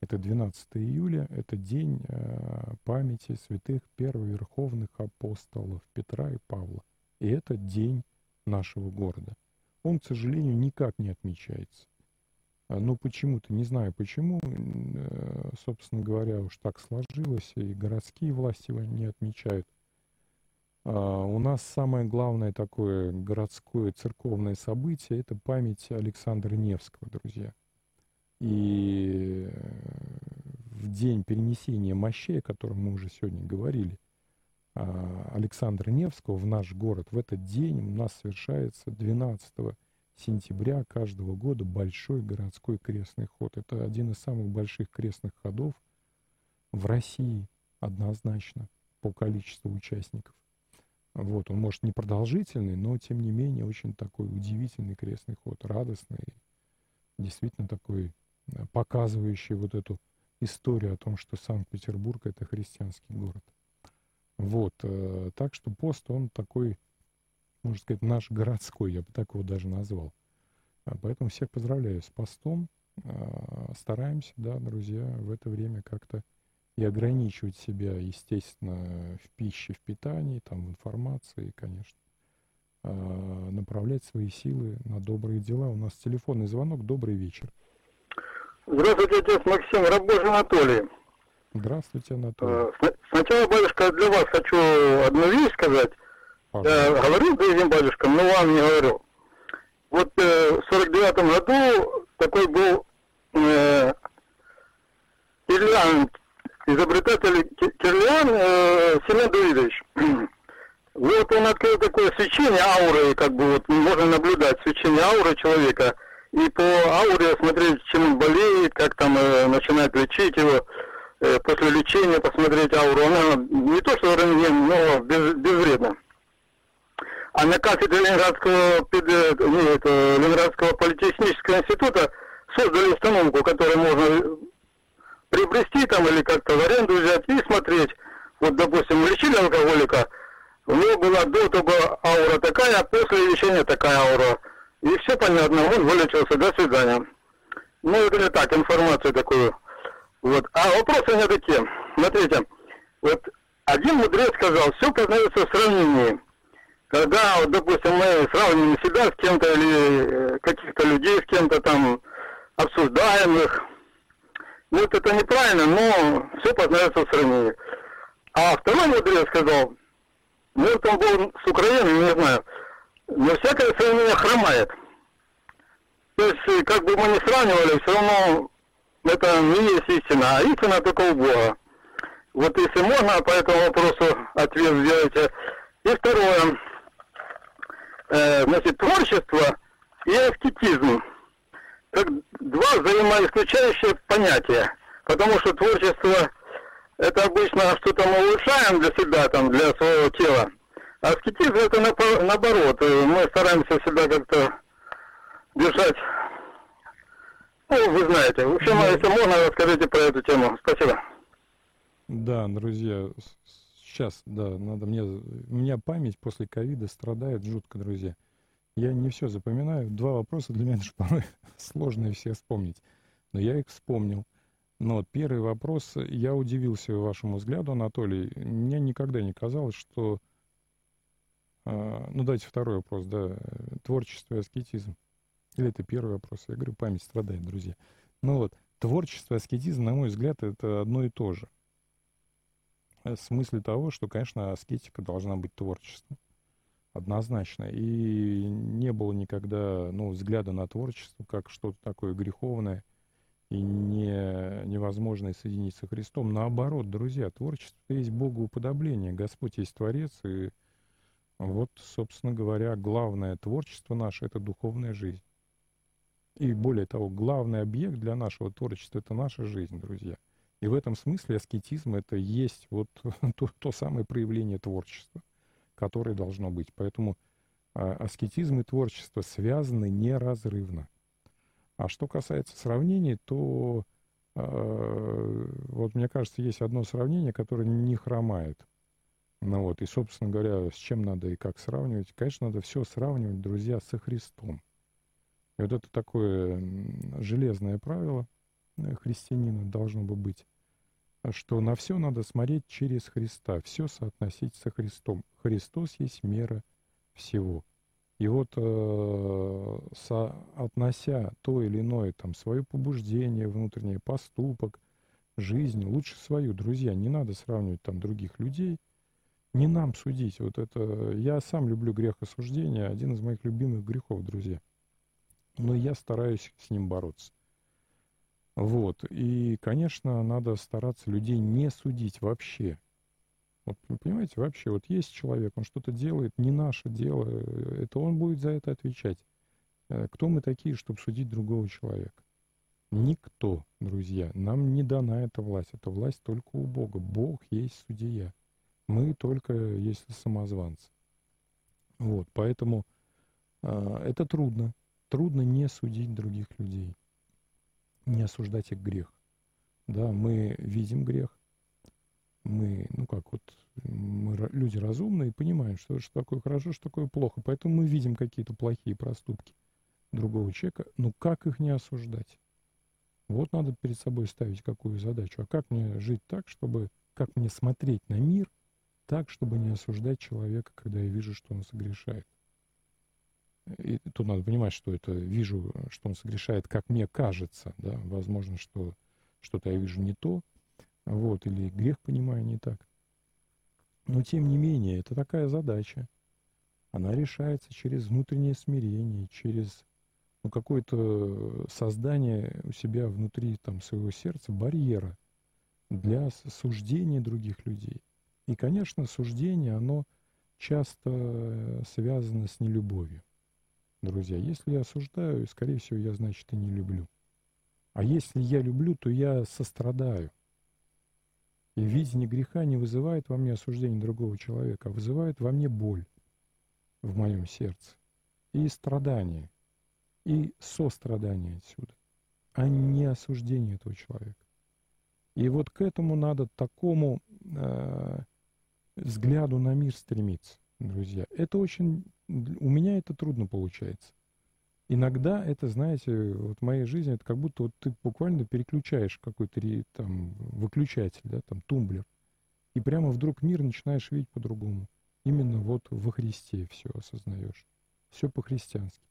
Speaker 2: Это 12 июля, это день э, памяти святых первоверховных апостолов Петра и Павла. И это день нашего города он, к сожалению, никак не отмечается. А, Но ну, почему-то, не знаю почему, э, собственно говоря, уж так сложилось, и городские власти его не отмечают. А, у нас самое главное такое городское церковное событие – это память Александра Невского, друзья. И в день перенесения мощей, о котором мы уже сегодня говорили, а, Александра Невского в наш город. В этот день у нас совершается 12 сентября каждого года большой городской крестный ход. Это один из самых больших крестных ходов в России однозначно по количеству участников. Вот, он может не продолжительный, но тем не менее очень такой удивительный крестный ход, радостный, действительно такой э, показывающий вот эту историю о том, что Санкт-Петербург это христианский город. Вот, э, так что пост, он такой, можно сказать, наш городской, я бы так его даже назвал. А поэтому всех поздравляю с постом. А, стараемся, да, друзья, в это время как-то и ограничивать себя, естественно, в пище, в питании, там, в информации, конечно. А, направлять свои силы на добрые дела. У нас телефонный звонок. Добрый вечер.
Speaker 4: Здравствуйте, отец Максим, рабочий Анатолий.
Speaker 2: Здравствуйте, Анатолий.
Speaker 4: Сначала, батюшка, для вас хочу одну вещь сказать. Пожалуйста. Я говорил другим батюшкам, но вам не говорю. Вот э, в сорок девятом году такой был э, Кирлян, изобретатель Кирлян э, Семен Давидович. Вот он открыл такое свечение ауры, как бы вот можно наблюдать свечение ауры человека и по ауре смотреть, чем он болеет, как там э, начинает лечить его. Э, после лечения посмотреть ауру, она не то что рентген, но без, безвредна. А на кафедре Ленинградского, нет, Ленинградского политехнического института создали установку, которую можно приобрести там или как-то в аренду взять и смотреть. Вот, допустим, лечили алкоголика, у него была до того аура такая, а после лечения такая аура. И все понятно, он вылечился, до свидания. Ну, это не так, информацию такую вот. А вопросы у меня такие. Смотрите, вот один мудрец сказал, все познается в сравнении. Когда, вот, допустим, мы сравниваем себя с кем-то или э, каких-то людей с кем-то там обсуждаемых, ну вот это неправильно, но все познается в сравнении. А второй мудрец сказал, ну там был с Украины, не знаю, но всякое сравнение хромает. То есть, э, как бы мы не сравнивали, все равно это не есть истина, а истина только у Бога. Вот если можно, по этому вопросу ответ сделайте. И второе, э, значит, творчество и аскетизм. Как два взаимоисключающее понятие. Потому что творчество это обычно что-то мы улучшаем для себя, там, для своего тела. А аскетизм это наоборот. Мы стараемся себя как-то держать. Ну, вы знаете. В общем, если можно, расскажите про эту тему. Спасибо.
Speaker 2: Да, друзья, сейчас, да, надо мне... У меня память после ковида страдает жутко, друзья. Я не все запоминаю. Два вопроса для меня даже порой сложно все вспомнить. Но я их вспомнил. Но первый вопрос, я удивился вашему взгляду, Анатолий. Мне никогда не казалось, что... А, ну, давайте второй вопрос, да. Творчество и аскетизм. Или это первый вопрос? Я говорю, память страдает, друзья. Ну вот, творчество и аскетизм, на мой взгляд, это одно и то же. В смысле того, что, конечно, аскетика должна быть творчеством. Однозначно. И не было никогда ну, взгляда на творчество как что-то такое греховное и не, невозможное соединить со Христом. Наоборот, друзья, творчество есть Богоуподобление. Господь есть Творец, и вот, собственно говоря, главное творчество наше — это духовная жизнь. И более того, главный объект для нашего творчества — это наша жизнь, друзья. И в этом смысле аскетизм — это есть вот то, то самое проявление творчества — которое должно быть. Поэтому а, аскетизм и творчество связаны неразрывно. А что касается сравнений, то э, вот мне кажется, есть одно сравнение, которое не хромает. Ну вот, и, собственно говоря, с чем надо и как сравнивать? Конечно, надо все сравнивать, друзья, со Христом. И вот это такое железное правило э, христианина должно бы быть что на все надо смотреть через Христа, все соотносить со Христом. Христос есть мера всего. И вот э, соотнося то или иное, там, свое побуждение внутреннее, поступок, жизнь, лучше свою, друзья, не надо сравнивать там других людей, не нам судить. Вот это, я сам люблю грех осуждения, один из моих любимых грехов, друзья. Но я стараюсь с ним бороться. Вот. И, конечно, надо стараться людей не судить вообще. Вот, понимаете, вообще, вот есть человек, он что-то делает, не наше дело, это он будет за это отвечать. Э, кто мы такие, чтобы судить другого человека? Никто, друзья. Нам не дана эта власть. Эта власть только у Бога. Бог есть судья. Мы только, если самозванцы. Вот, поэтому э, это трудно. Трудно не судить других людей не осуждать их грех. Да, мы видим грех, мы, ну как вот, мы люди разумные, понимаем, что, что такое хорошо, что такое плохо. Поэтому мы видим какие-то плохие проступки другого человека. Ну как их не осуждать? Вот надо перед собой ставить какую задачу. А как мне жить так, чтобы, как мне смотреть на мир так, чтобы не осуждать человека, когда я вижу, что он согрешает? И тут надо понимать, что это вижу, что он согрешает, как мне кажется, да, возможно, что что-то я вижу не то, вот, или грех понимаю не так. Но тем не менее, это такая задача. Она решается через внутреннее смирение, через ну, какое-то создание у себя внутри там, своего сердца барьера для суждения других людей. И, конечно, суждение, оно часто связано с нелюбовью друзья. Если я осуждаю, скорее всего, я, значит, и не люблю. А если я люблю, то я сострадаю. И видение греха не вызывает во мне осуждение другого человека, а вызывает во мне боль в моем сердце. И страдание, и сострадание отсюда, а не осуждение этого человека. И вот к этому надо такому э, взгляду на мир стремиться друзья. Это очень... У меня это трудно получается. Иногда это, знаете, вот в моей жизни, это как будто вот ты буквально переключаешь какой-то там выключатель, да, там тумблер, и прямо вдруг мир начинаешь видеть по-другому. Именно вот во Христе все осознаешь. Все по-христиански.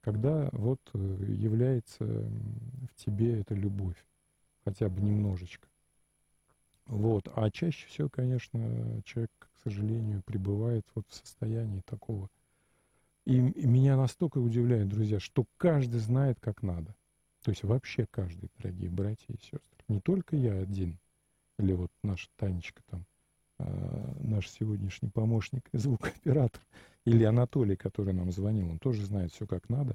Speaker 2: Когда вот э, является в тебе эта любовь, хотя бы немножечко. Вот. А чаще всего, конечно, человек, к сожалению, пребывает вот в состоянии такого. И, и меня настолько удивляет, друзья, что каждый знает, как надо. То есть вообще каждый, дорогие братья и сестры. Не только я один, или вот наша Танечка там, э, наш сегодняшний помощник и звукооператор, или Анатолий, который нам звонил, он тоже знает все как надо.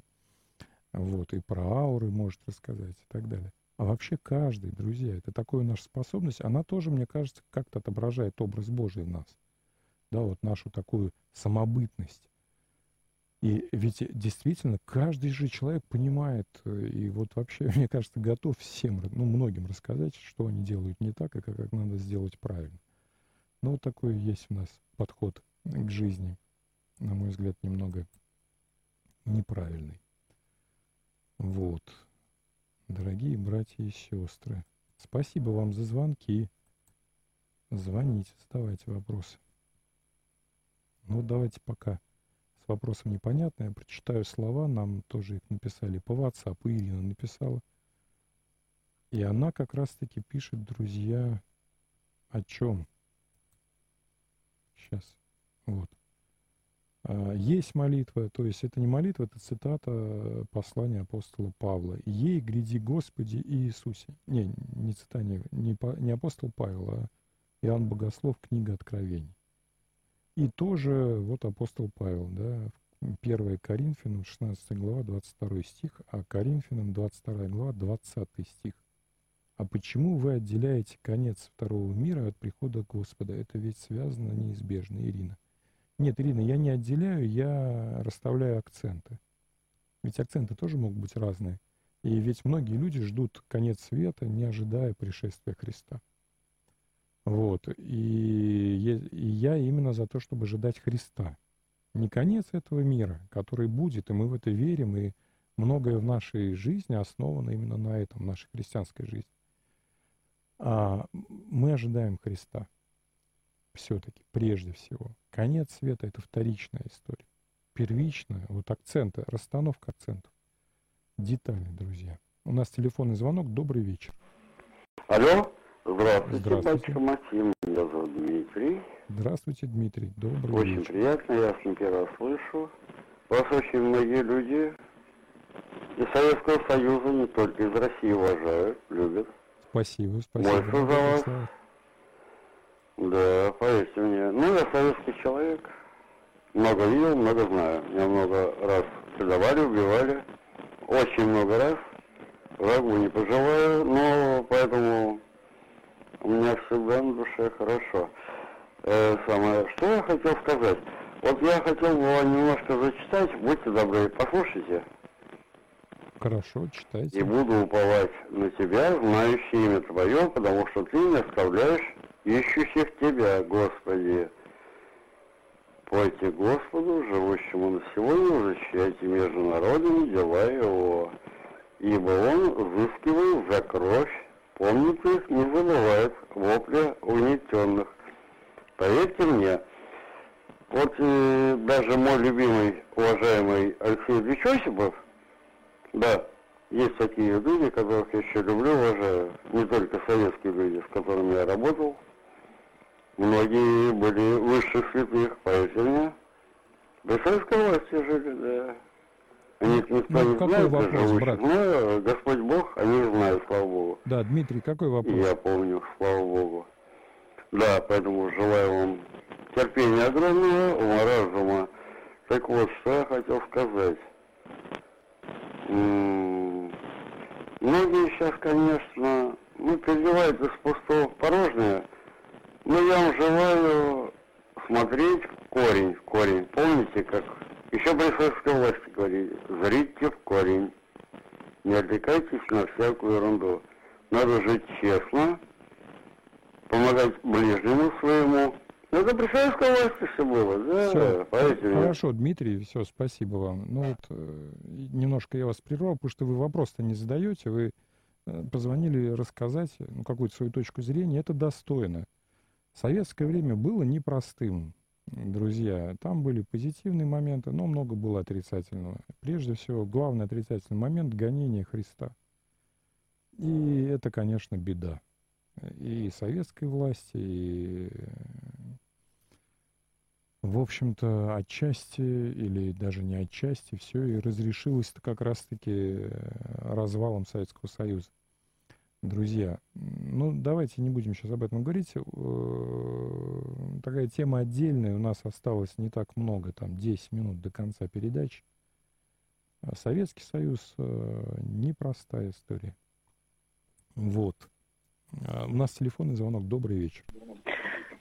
Speaker 2: Вот, и про ауры может рассказать и так далее. А вообще каждый, друзья, это такая наша способность, она тоже, мне кажется, как-то отображает образ Божий в нас. Да, вот нашу такую самобытность. И ведь действительно каждый же человек понимает э, и вот вообще, мне кажется, готов всем, ну, многим рассказать, что они делают не так, и как, как надо сделать правильно. Ну, вот такой есть у нас подход к жизни, на мой взгляд, немного неправильный. Вот. Дорогие братья и сестры, спасибо вам за звонки. Звоните, задавайте вопросы. Ну, давайте пока с вопросом непонятно. Я прочитаю слова, нам тоже их написали по WhatsApp, и Ирина написала. И она как раз-таки пишет, друзья, о чем? Сейчас. Вот. А, есть молитва, то есть это не молитва, это цитата послания апостола Павла. «Ей гряди Господи Иисусе». Не, не цитата, не, не апостол Павел, а Иоанн Богослов, книга Откровений. И тоже вот апостол Павел, да, 1 Коринфянам, 16 глава, 22 стих, а Коринфянам, 22 глава, 20 стих. А почему вы отделяете конец второго мира от прихода Господа? Это ведь связано неизбежно, Ирина. Нет, Ирина, я не отделяю, я расставляю акценты. Ведь акценты тоже могут быть разные. И ведь многие люди ждут конец света, не ожидая пришествия Христа. Вот. И, я именно за то, чтобы ожидать Христа. Не конец этого мира, который будет, и мы в это верим, и многое в нашей жизни основано именно на этом, нашей христианской жизни. А мы ожидаем Христа все-таки, прежде всего. Конец света — это вторичная история. Первичная, вот акценты, расстановка акцентов. Детали, друзья. У нас телефонный звонок. Добрый вечер.
Speaker 5: Алло. Здравствуйте,
Speaker 2: Здравствуйте.
Speaker 5: батюшка Максим. Меня зовут Дмитрий.
Speaker 2: Здравствуйте, Дмитрий. Добрый
Speaker 5: Очень
Speaker 2: вечер.
Speaker 5: приятно, я с ним первый раз слышу. Вас очень многие люди из Советского Союза, не только из России, уважают, любят.
Speaker 2: Спасибо, спасибо.
Speaker 5: Молится за вас. Да, мне. Ну, я советский человек. Много видел, много знаю. Меня много раз предавали, убивали. Очень много раз. Врагу не пожелаю, но поэтому у меня всегда на душе хорошо. Э, самое, что я хотел сказать? Вот я хотел бы немножко зачитать, будьте добры, послушайте.
Speaker 2: Хорошо,
Speaker 5: И
Speaker 2: читайте.
Speaker 5: буду уповать на тебя, знающий имя Твое, потому что Ты не оставляешь ищущих Тебя, Господи. Пойте Господу, живущему на сегодня, защищайте между народами дела Его. Ибо Он, взыскивая за кровь, помнит их, не забывает вопля угнетенных. Поверьте мне, вот э, даже мой любимый, уважаемый Алексей Ильич Осипов, да, есть такие люди, которых я еще люблю, уважаю. Не только советские люди, с которыми я работал. Многие были высших святых, поверьте мне. При советской власти жили, да. О них никто
Speaker 2: Ну,
Speaker 5: не
Speaker 2: какой
Speaker 5: знает,
Speaker 2: вопрос, брат?
Speaker 5: Но э, Господь Бог, они знают, слава Богу.
Speaker 2: Да, Дмитрий, какой вопрос?
Speaker 5: я помню, слава Богу. Да, поэтому желаю вам терпения огромного, ума разума. Так вот, что я хотел сказать. М, Многие сейчас, конечно, ну, переливают из пустого в порожнее, но я вам желаю смотреть в корень, в корень. Помните, как еще при советской власти говорили, зрите в корень, не отвлекайтесь на всякую ерунду. Надо жить честно, помогать ближнему своему. Ну, это при советской власти все было, да, мне.
Speaker 2: Хорошо, Дмитрий, все, спасибо вам. Ну вот э, немножко я вас прервал, потому что вы вопрос-то не задаете, вы э, позвонили рассказать ну, какую-то свою точку зрения, это достойно. Советское время было непростым, друзья. Там были позитивные моменты, но много было отрицательного. Прежде всего, главный отрицательный момент — гонение Христа. И это, конечно, беда. И советской власти, и в общем-то, отчасти или даже не отчасти все и разрешилось-то как раз-таки э, развалом Советского Союза. Друзья, ну давайте не будем сейчас об этом говорить. Э, Такая тема отдельная, у нас осталось не так много, там 10 минут до конца передачи. А Советский Союз э, непростая история. Вот. А у нас телефонный звонок. Добрый вечер.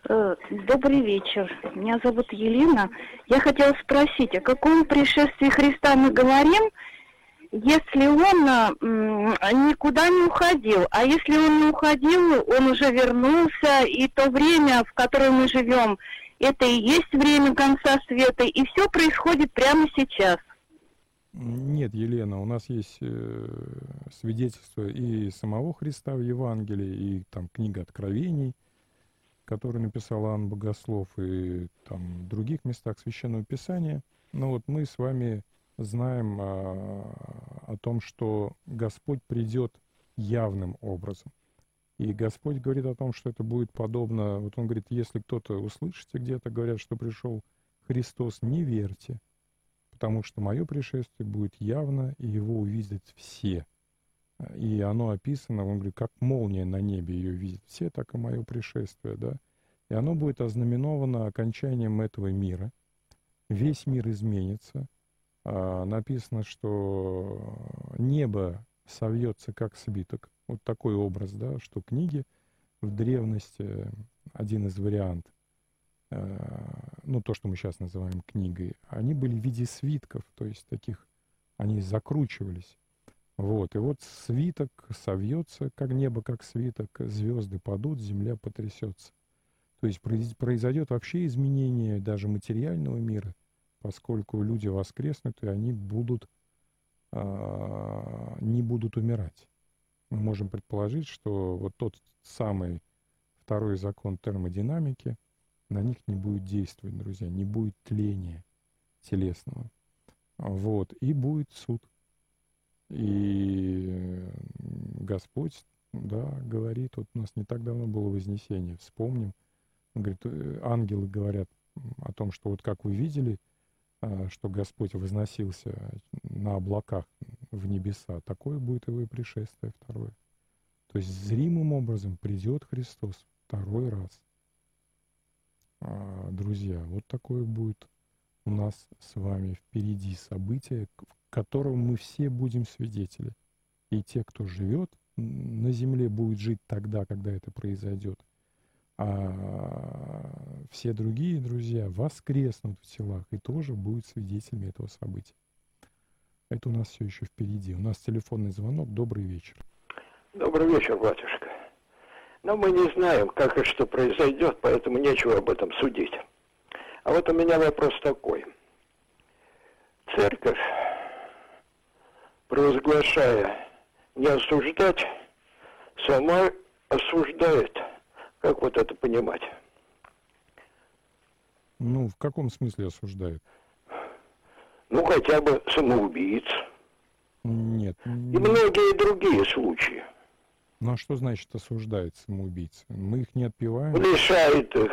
Speaker 6: Э, добрый вечер. Меня зовут Елена. Я хотела спросить, о каком пришествии Христа мы говорим, если он э, никуда не уходил, а если он не уходил, он уже вернулся, и то время, в котором мы живем, это и есть время конца света, и все происходит прямо сейчас.
Speaker 2: Нет, Елена, у нас есть э, свидетельство и самого Христа в Евангелии, и там книга Откровений, которую написал Иоанн Богослов, и там в других местах Священного Писания. Но вот мы с вами знаем о, о том, что Господь придет явным образом. И Господь говорит о том, что это будет подобно, вот Он говорит, если кто-то услышите где-то, говорят, что пришел Христос, не верьте, потому что мое пришествие будет явно, и его увидят все. И оно описано, он говорит, как молния на небе ее видят все, так и мое пришествие, да. И оно будет ознаменовано окончанием этого мира. Весь мир изменится. А, написано, что небо совьется как свиток. Вот такой образ, да, что книги в древности, один из вариантов, э, ну, то, что мы сейчас называем книгой, они были в виде свитков, то есть таких, они закручивались. Вот, и вот свиток совьется, как небо, как свиток, звезды падут, земля потрясется. То есть произойдет вообще изменение даже материального мира, поскольку люди воскреснут, и они будут, а, не будут умирать мы можем предположить, что вот тот самый второй закон термодинамики на них не будет действовать, друзья, не будет тления телесного. Вот, и будет суд. И Господь, да, говорит, вот у нас не так давно было Вознесение, вспомним, говорит, э, ангелы говорят о том, что вот как вы видели, что Господь возносился на облаках в небеса, такое будет его и пришествие второе. То есть зримым образом придет Христос второй раз. А, друзья, вот такое будет у нас с вами впереди событие, которого мы все будем свидетели. И те, кто живет на земле, будет жить тогда, когда это произойдет а все другие друзья воскреснут в телах и тоже будут свидетелями этого события. Это у нас все еще впереди. У нас телефонный звонок. Добрый вечер.
Speaker 7: Добрый вечер, батюшка. Но мы не знаем, как и что произойдет, поэтому нечего об этом судить. А вот у меня вопрос такой. Церковь, провозглашая не осуждать, сама осуждает – как вот это понимать?
Speaker 2: Ну, в каком смысле осуждает?
Speaker 7: Ну, хотя бы самоубийц.
Speaker 2: Нет.
Speaker 7: И многие другие случаи.
Speaker 2: Ну, а что значит осуждает самоубийц? Мы их не отпиваем.
Speaker 7: Лишает их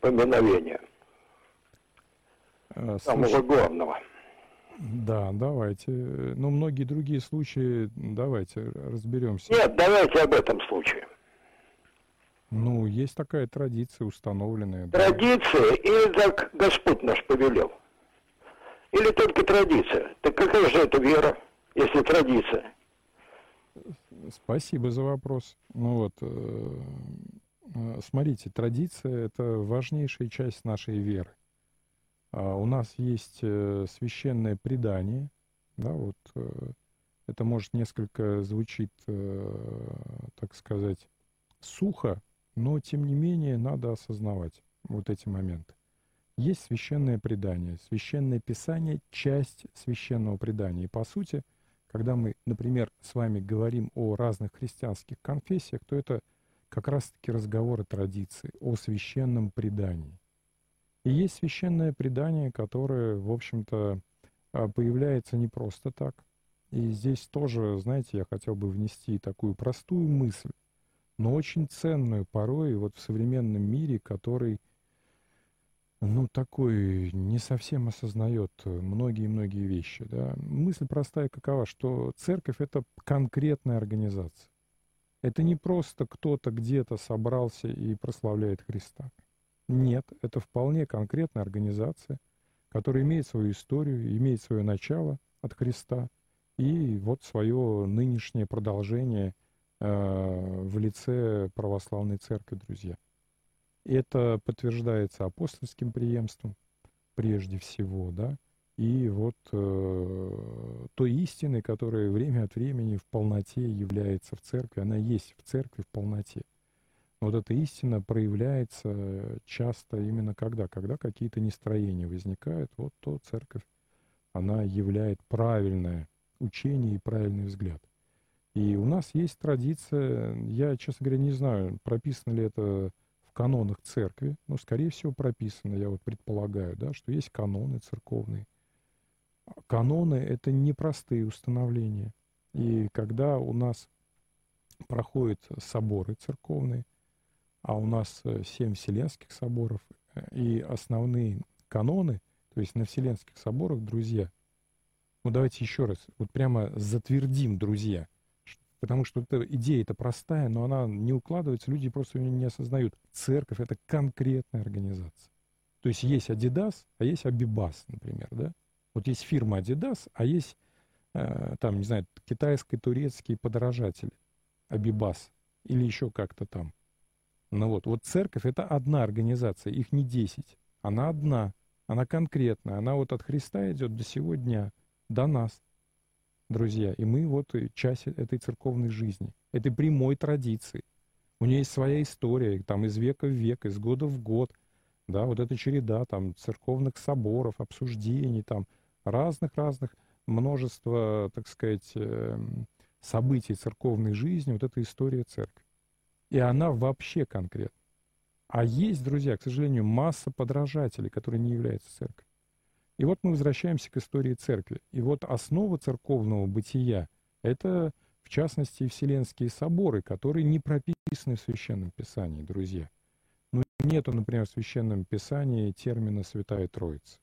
Speaker 7: поминовения. А, Самого главного.
Speaker 2: Да, давайте. Но многие другие случаи, давайте разберемся.
Speaker 7: Нет, давайте об этом случае.
Speaker 2: Ну, есть такая традиция установленная.
Speaker 7: Традиция да. или так Господь наш повелел? Или только традиция? Так какая же это вера, если традиция?
Speaker 2: Спасибо за вопрос. Ну вот, э, э, смотрите, традиция – это важнейшая часть нашей веры. А у нас есть э, священное предание, да, вот это может несколько звучит, так сказать, сухо, но, тем не менее, надо осознавать вот эти моменты. Есть священное предание. Священное писание – часть священного предания. И, по сути, когда мы, например, с вами говорим о разных христианских конфессиях, то это как раз-таки разговоры традиции, о священном предании. И есть священное предание, которое, в общем-то, а, появляется не просто так. И здесь тоже, знаете, я хотел бы внести такую простую мысль но очень ценную порой вот в современном мире, который, ну, такой не совсем осознает многие-многие вещи. Да? Мысль простая какова, что церковь — это конкретная организация. Это не просто кто-то где-то собрался и прославляет Христа. Нет, это вполне конкретная организация, который имеет свою историю, имеет свое начало от Христа и вот свое нынешнее продолжение э, в лице православной церкви, друзья. Это подтверждается апостольским преемством прежде всего, да, и вот э, той истины, которая время от времени в полноте является в церкви, она есть в церкви в полноте. Вот эта истина проявляется часто именно когда? Когда какие-то нестроения возникают, вот то церковь, она являет правильное учение и правильный взгляд. И у нас есть традиция, я, честно говоря, не знаю, прописано ли это в канонах церкви, но, скорее всего, прописано, я вот предполагаю, да, что есть каноны церковные. Каноны — это непростые установления. И когда у нас проходят соборы церковные, а у нас э, семь Вселенских соборов, э, и основные каноны, то есть на Вселенских соборах, друзья, ну давайте еще раз, вот прямо затвердим, друзья, потому что эта идея-то простая, но она не укладывается, люди просто ее не осознают. Церковь — это конкретная организация. То есть есть Адидас, а есть Абибас, например, да? Вот есть фирма Adidas, а есть, э, там, не знаю, китайско-турецкие подражатели, Абибас, или еще как-то там. Ну вот, вот церковь — это одна организация, их не десять. Она одна, она конкретная, она вот от Христа идет до сего дня, до нас, друзья. И мы вот часть этой церковной жизни, этой прямой традиции. У нее есть своя история, там из века в век, из года в год, да, вот эта череда там церковных соборов, обсуждений, там, разных-разных, множество, так сказать, эм, событий церковной жизни, вот эта история церкви. И она вообще конкретна. А есть, друзья, к сожалению, масса подражателей, которые не являются церковью. И вот мы возвращаемся к истории церкви. И вот основа церковного бытия — это, в частности, Вселенские соборы, которые не прописаны в Священном Писании, друзья. Ну, нету, например, в Священном Писании термина «Святая Троица».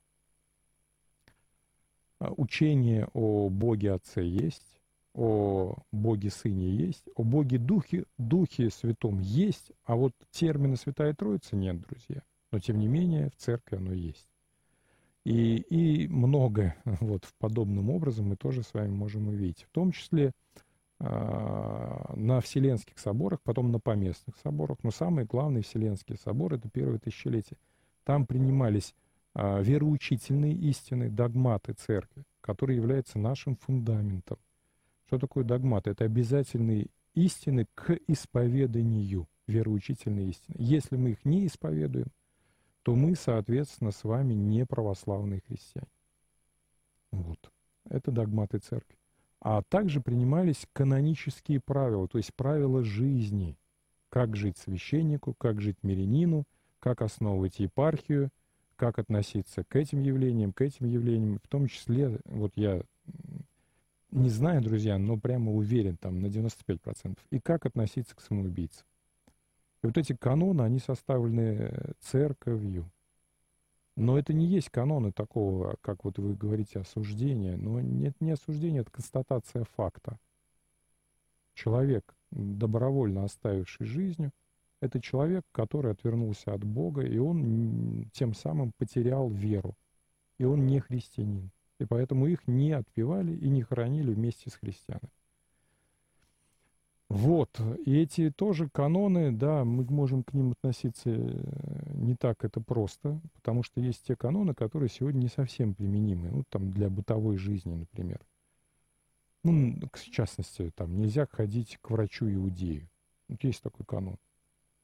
Speaker 2: А, учение о Боге Отце есть, о Боге Сыне есть, о Боге Духе, Духе Святом есть, а вот термина Святая Троица нет, друзья. Но тем не менее в церкви оно есть. И, и многое вот в подобном образом мы тоже с вами можем увидеть. В том числе э, на Вселенских соборах, потом на поместных соборах. Но самый главный Вселенский собор — это первое тысячелетие. Там принимались а, вероучительные истины, догматы церкви, которые являются нашим фундаментом. Что такое догмат? Это обязательные истины к исповеданию, вероучительные истины. Если мы их не исповедуем, то мы, соответственно, с вами не православные христиане. Вот. Это догматы церкви. А также принимались канонические правила, то есть правила жизни. Как жить священнику, как жить мирянину, как основывать епархию – как относиться к этим явлениям, к этим явлениям, в том числе, вот я не знаю, друзья, но прямо уверен там на 95%, и как относиться к самоубийцам. И вот эти каноны, они составлены церковью. Но это не есть каноны такого, как вот вы говорите, осуждения. Но нет не осуждение, это констатация факта. Человек, добровольно оставивший жизнью, это человек, который отвернулся от Бога, и он тем самым потерял веру. И он не христианин. И поэтому их не отпевали и не хоронили вместе с христианами. Вот, и эти тоже каноны, да, мы можем к ним относиться э, не так это просто, потому что есть те каноны, которые сегодня не совсем применимы, ну, там, для бытовой жизни, например. Ну, в частности, там, нельзя ходить к врачу-иудею. Вот есть такой канон.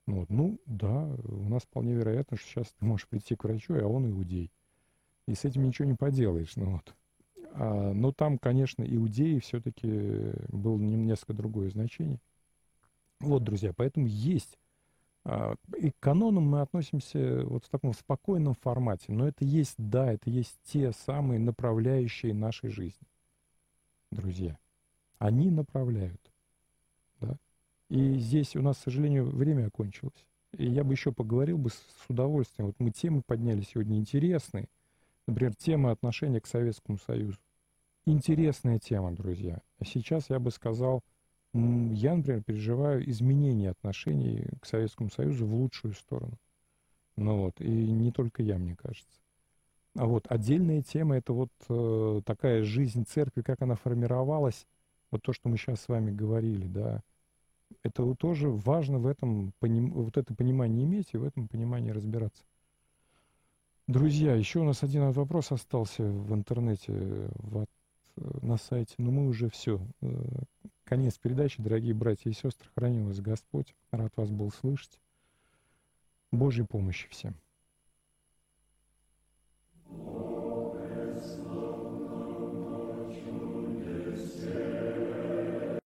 Speaker 2: Вот. Ну, да, у нас вполне вероятно, что сейчас ты можешь прийти к врачу, а он иудей. И с этим ничего не поделаешь. Ну, вот. А, но там, конечно, иудеи все-таки было несколько другое значение. Вот, друзья, поэтому есть а, и к канонам мы относимся вот в таком спокойном формате. Но это есть, да, это есть те самые направляющие нашей жизни. Друзья, они направляют. И здесь у нас, к сожалению, время окончилось. И я бы еще поговорил бы с удовольствием. Вот мы темы подняли сегодня интересные. Например, тема отношения к Советскому Союзу. Интересная тема, друзья. А сейчас я бы сказал, я, например, переживаю изменение отношений к Советскому Союзу в лучшую сторону. Ну вот, и не только я, мне кажется. А вот отдельная тема это вот э, такая жизнь церкви, как она формировалась, вот то, что мы сейчас с вами говорили, да, это вот тоже важно в этом вот это понимание иметь и в этом понимании разбираться. Друзья, еще у нас один вопрос остался в интернете, в, на сайте. Но мы уже все. Э, конец передачи, дорогие братья и сестры. Храни вас Господь. Рад вас был слышать. Божьей помощи всем.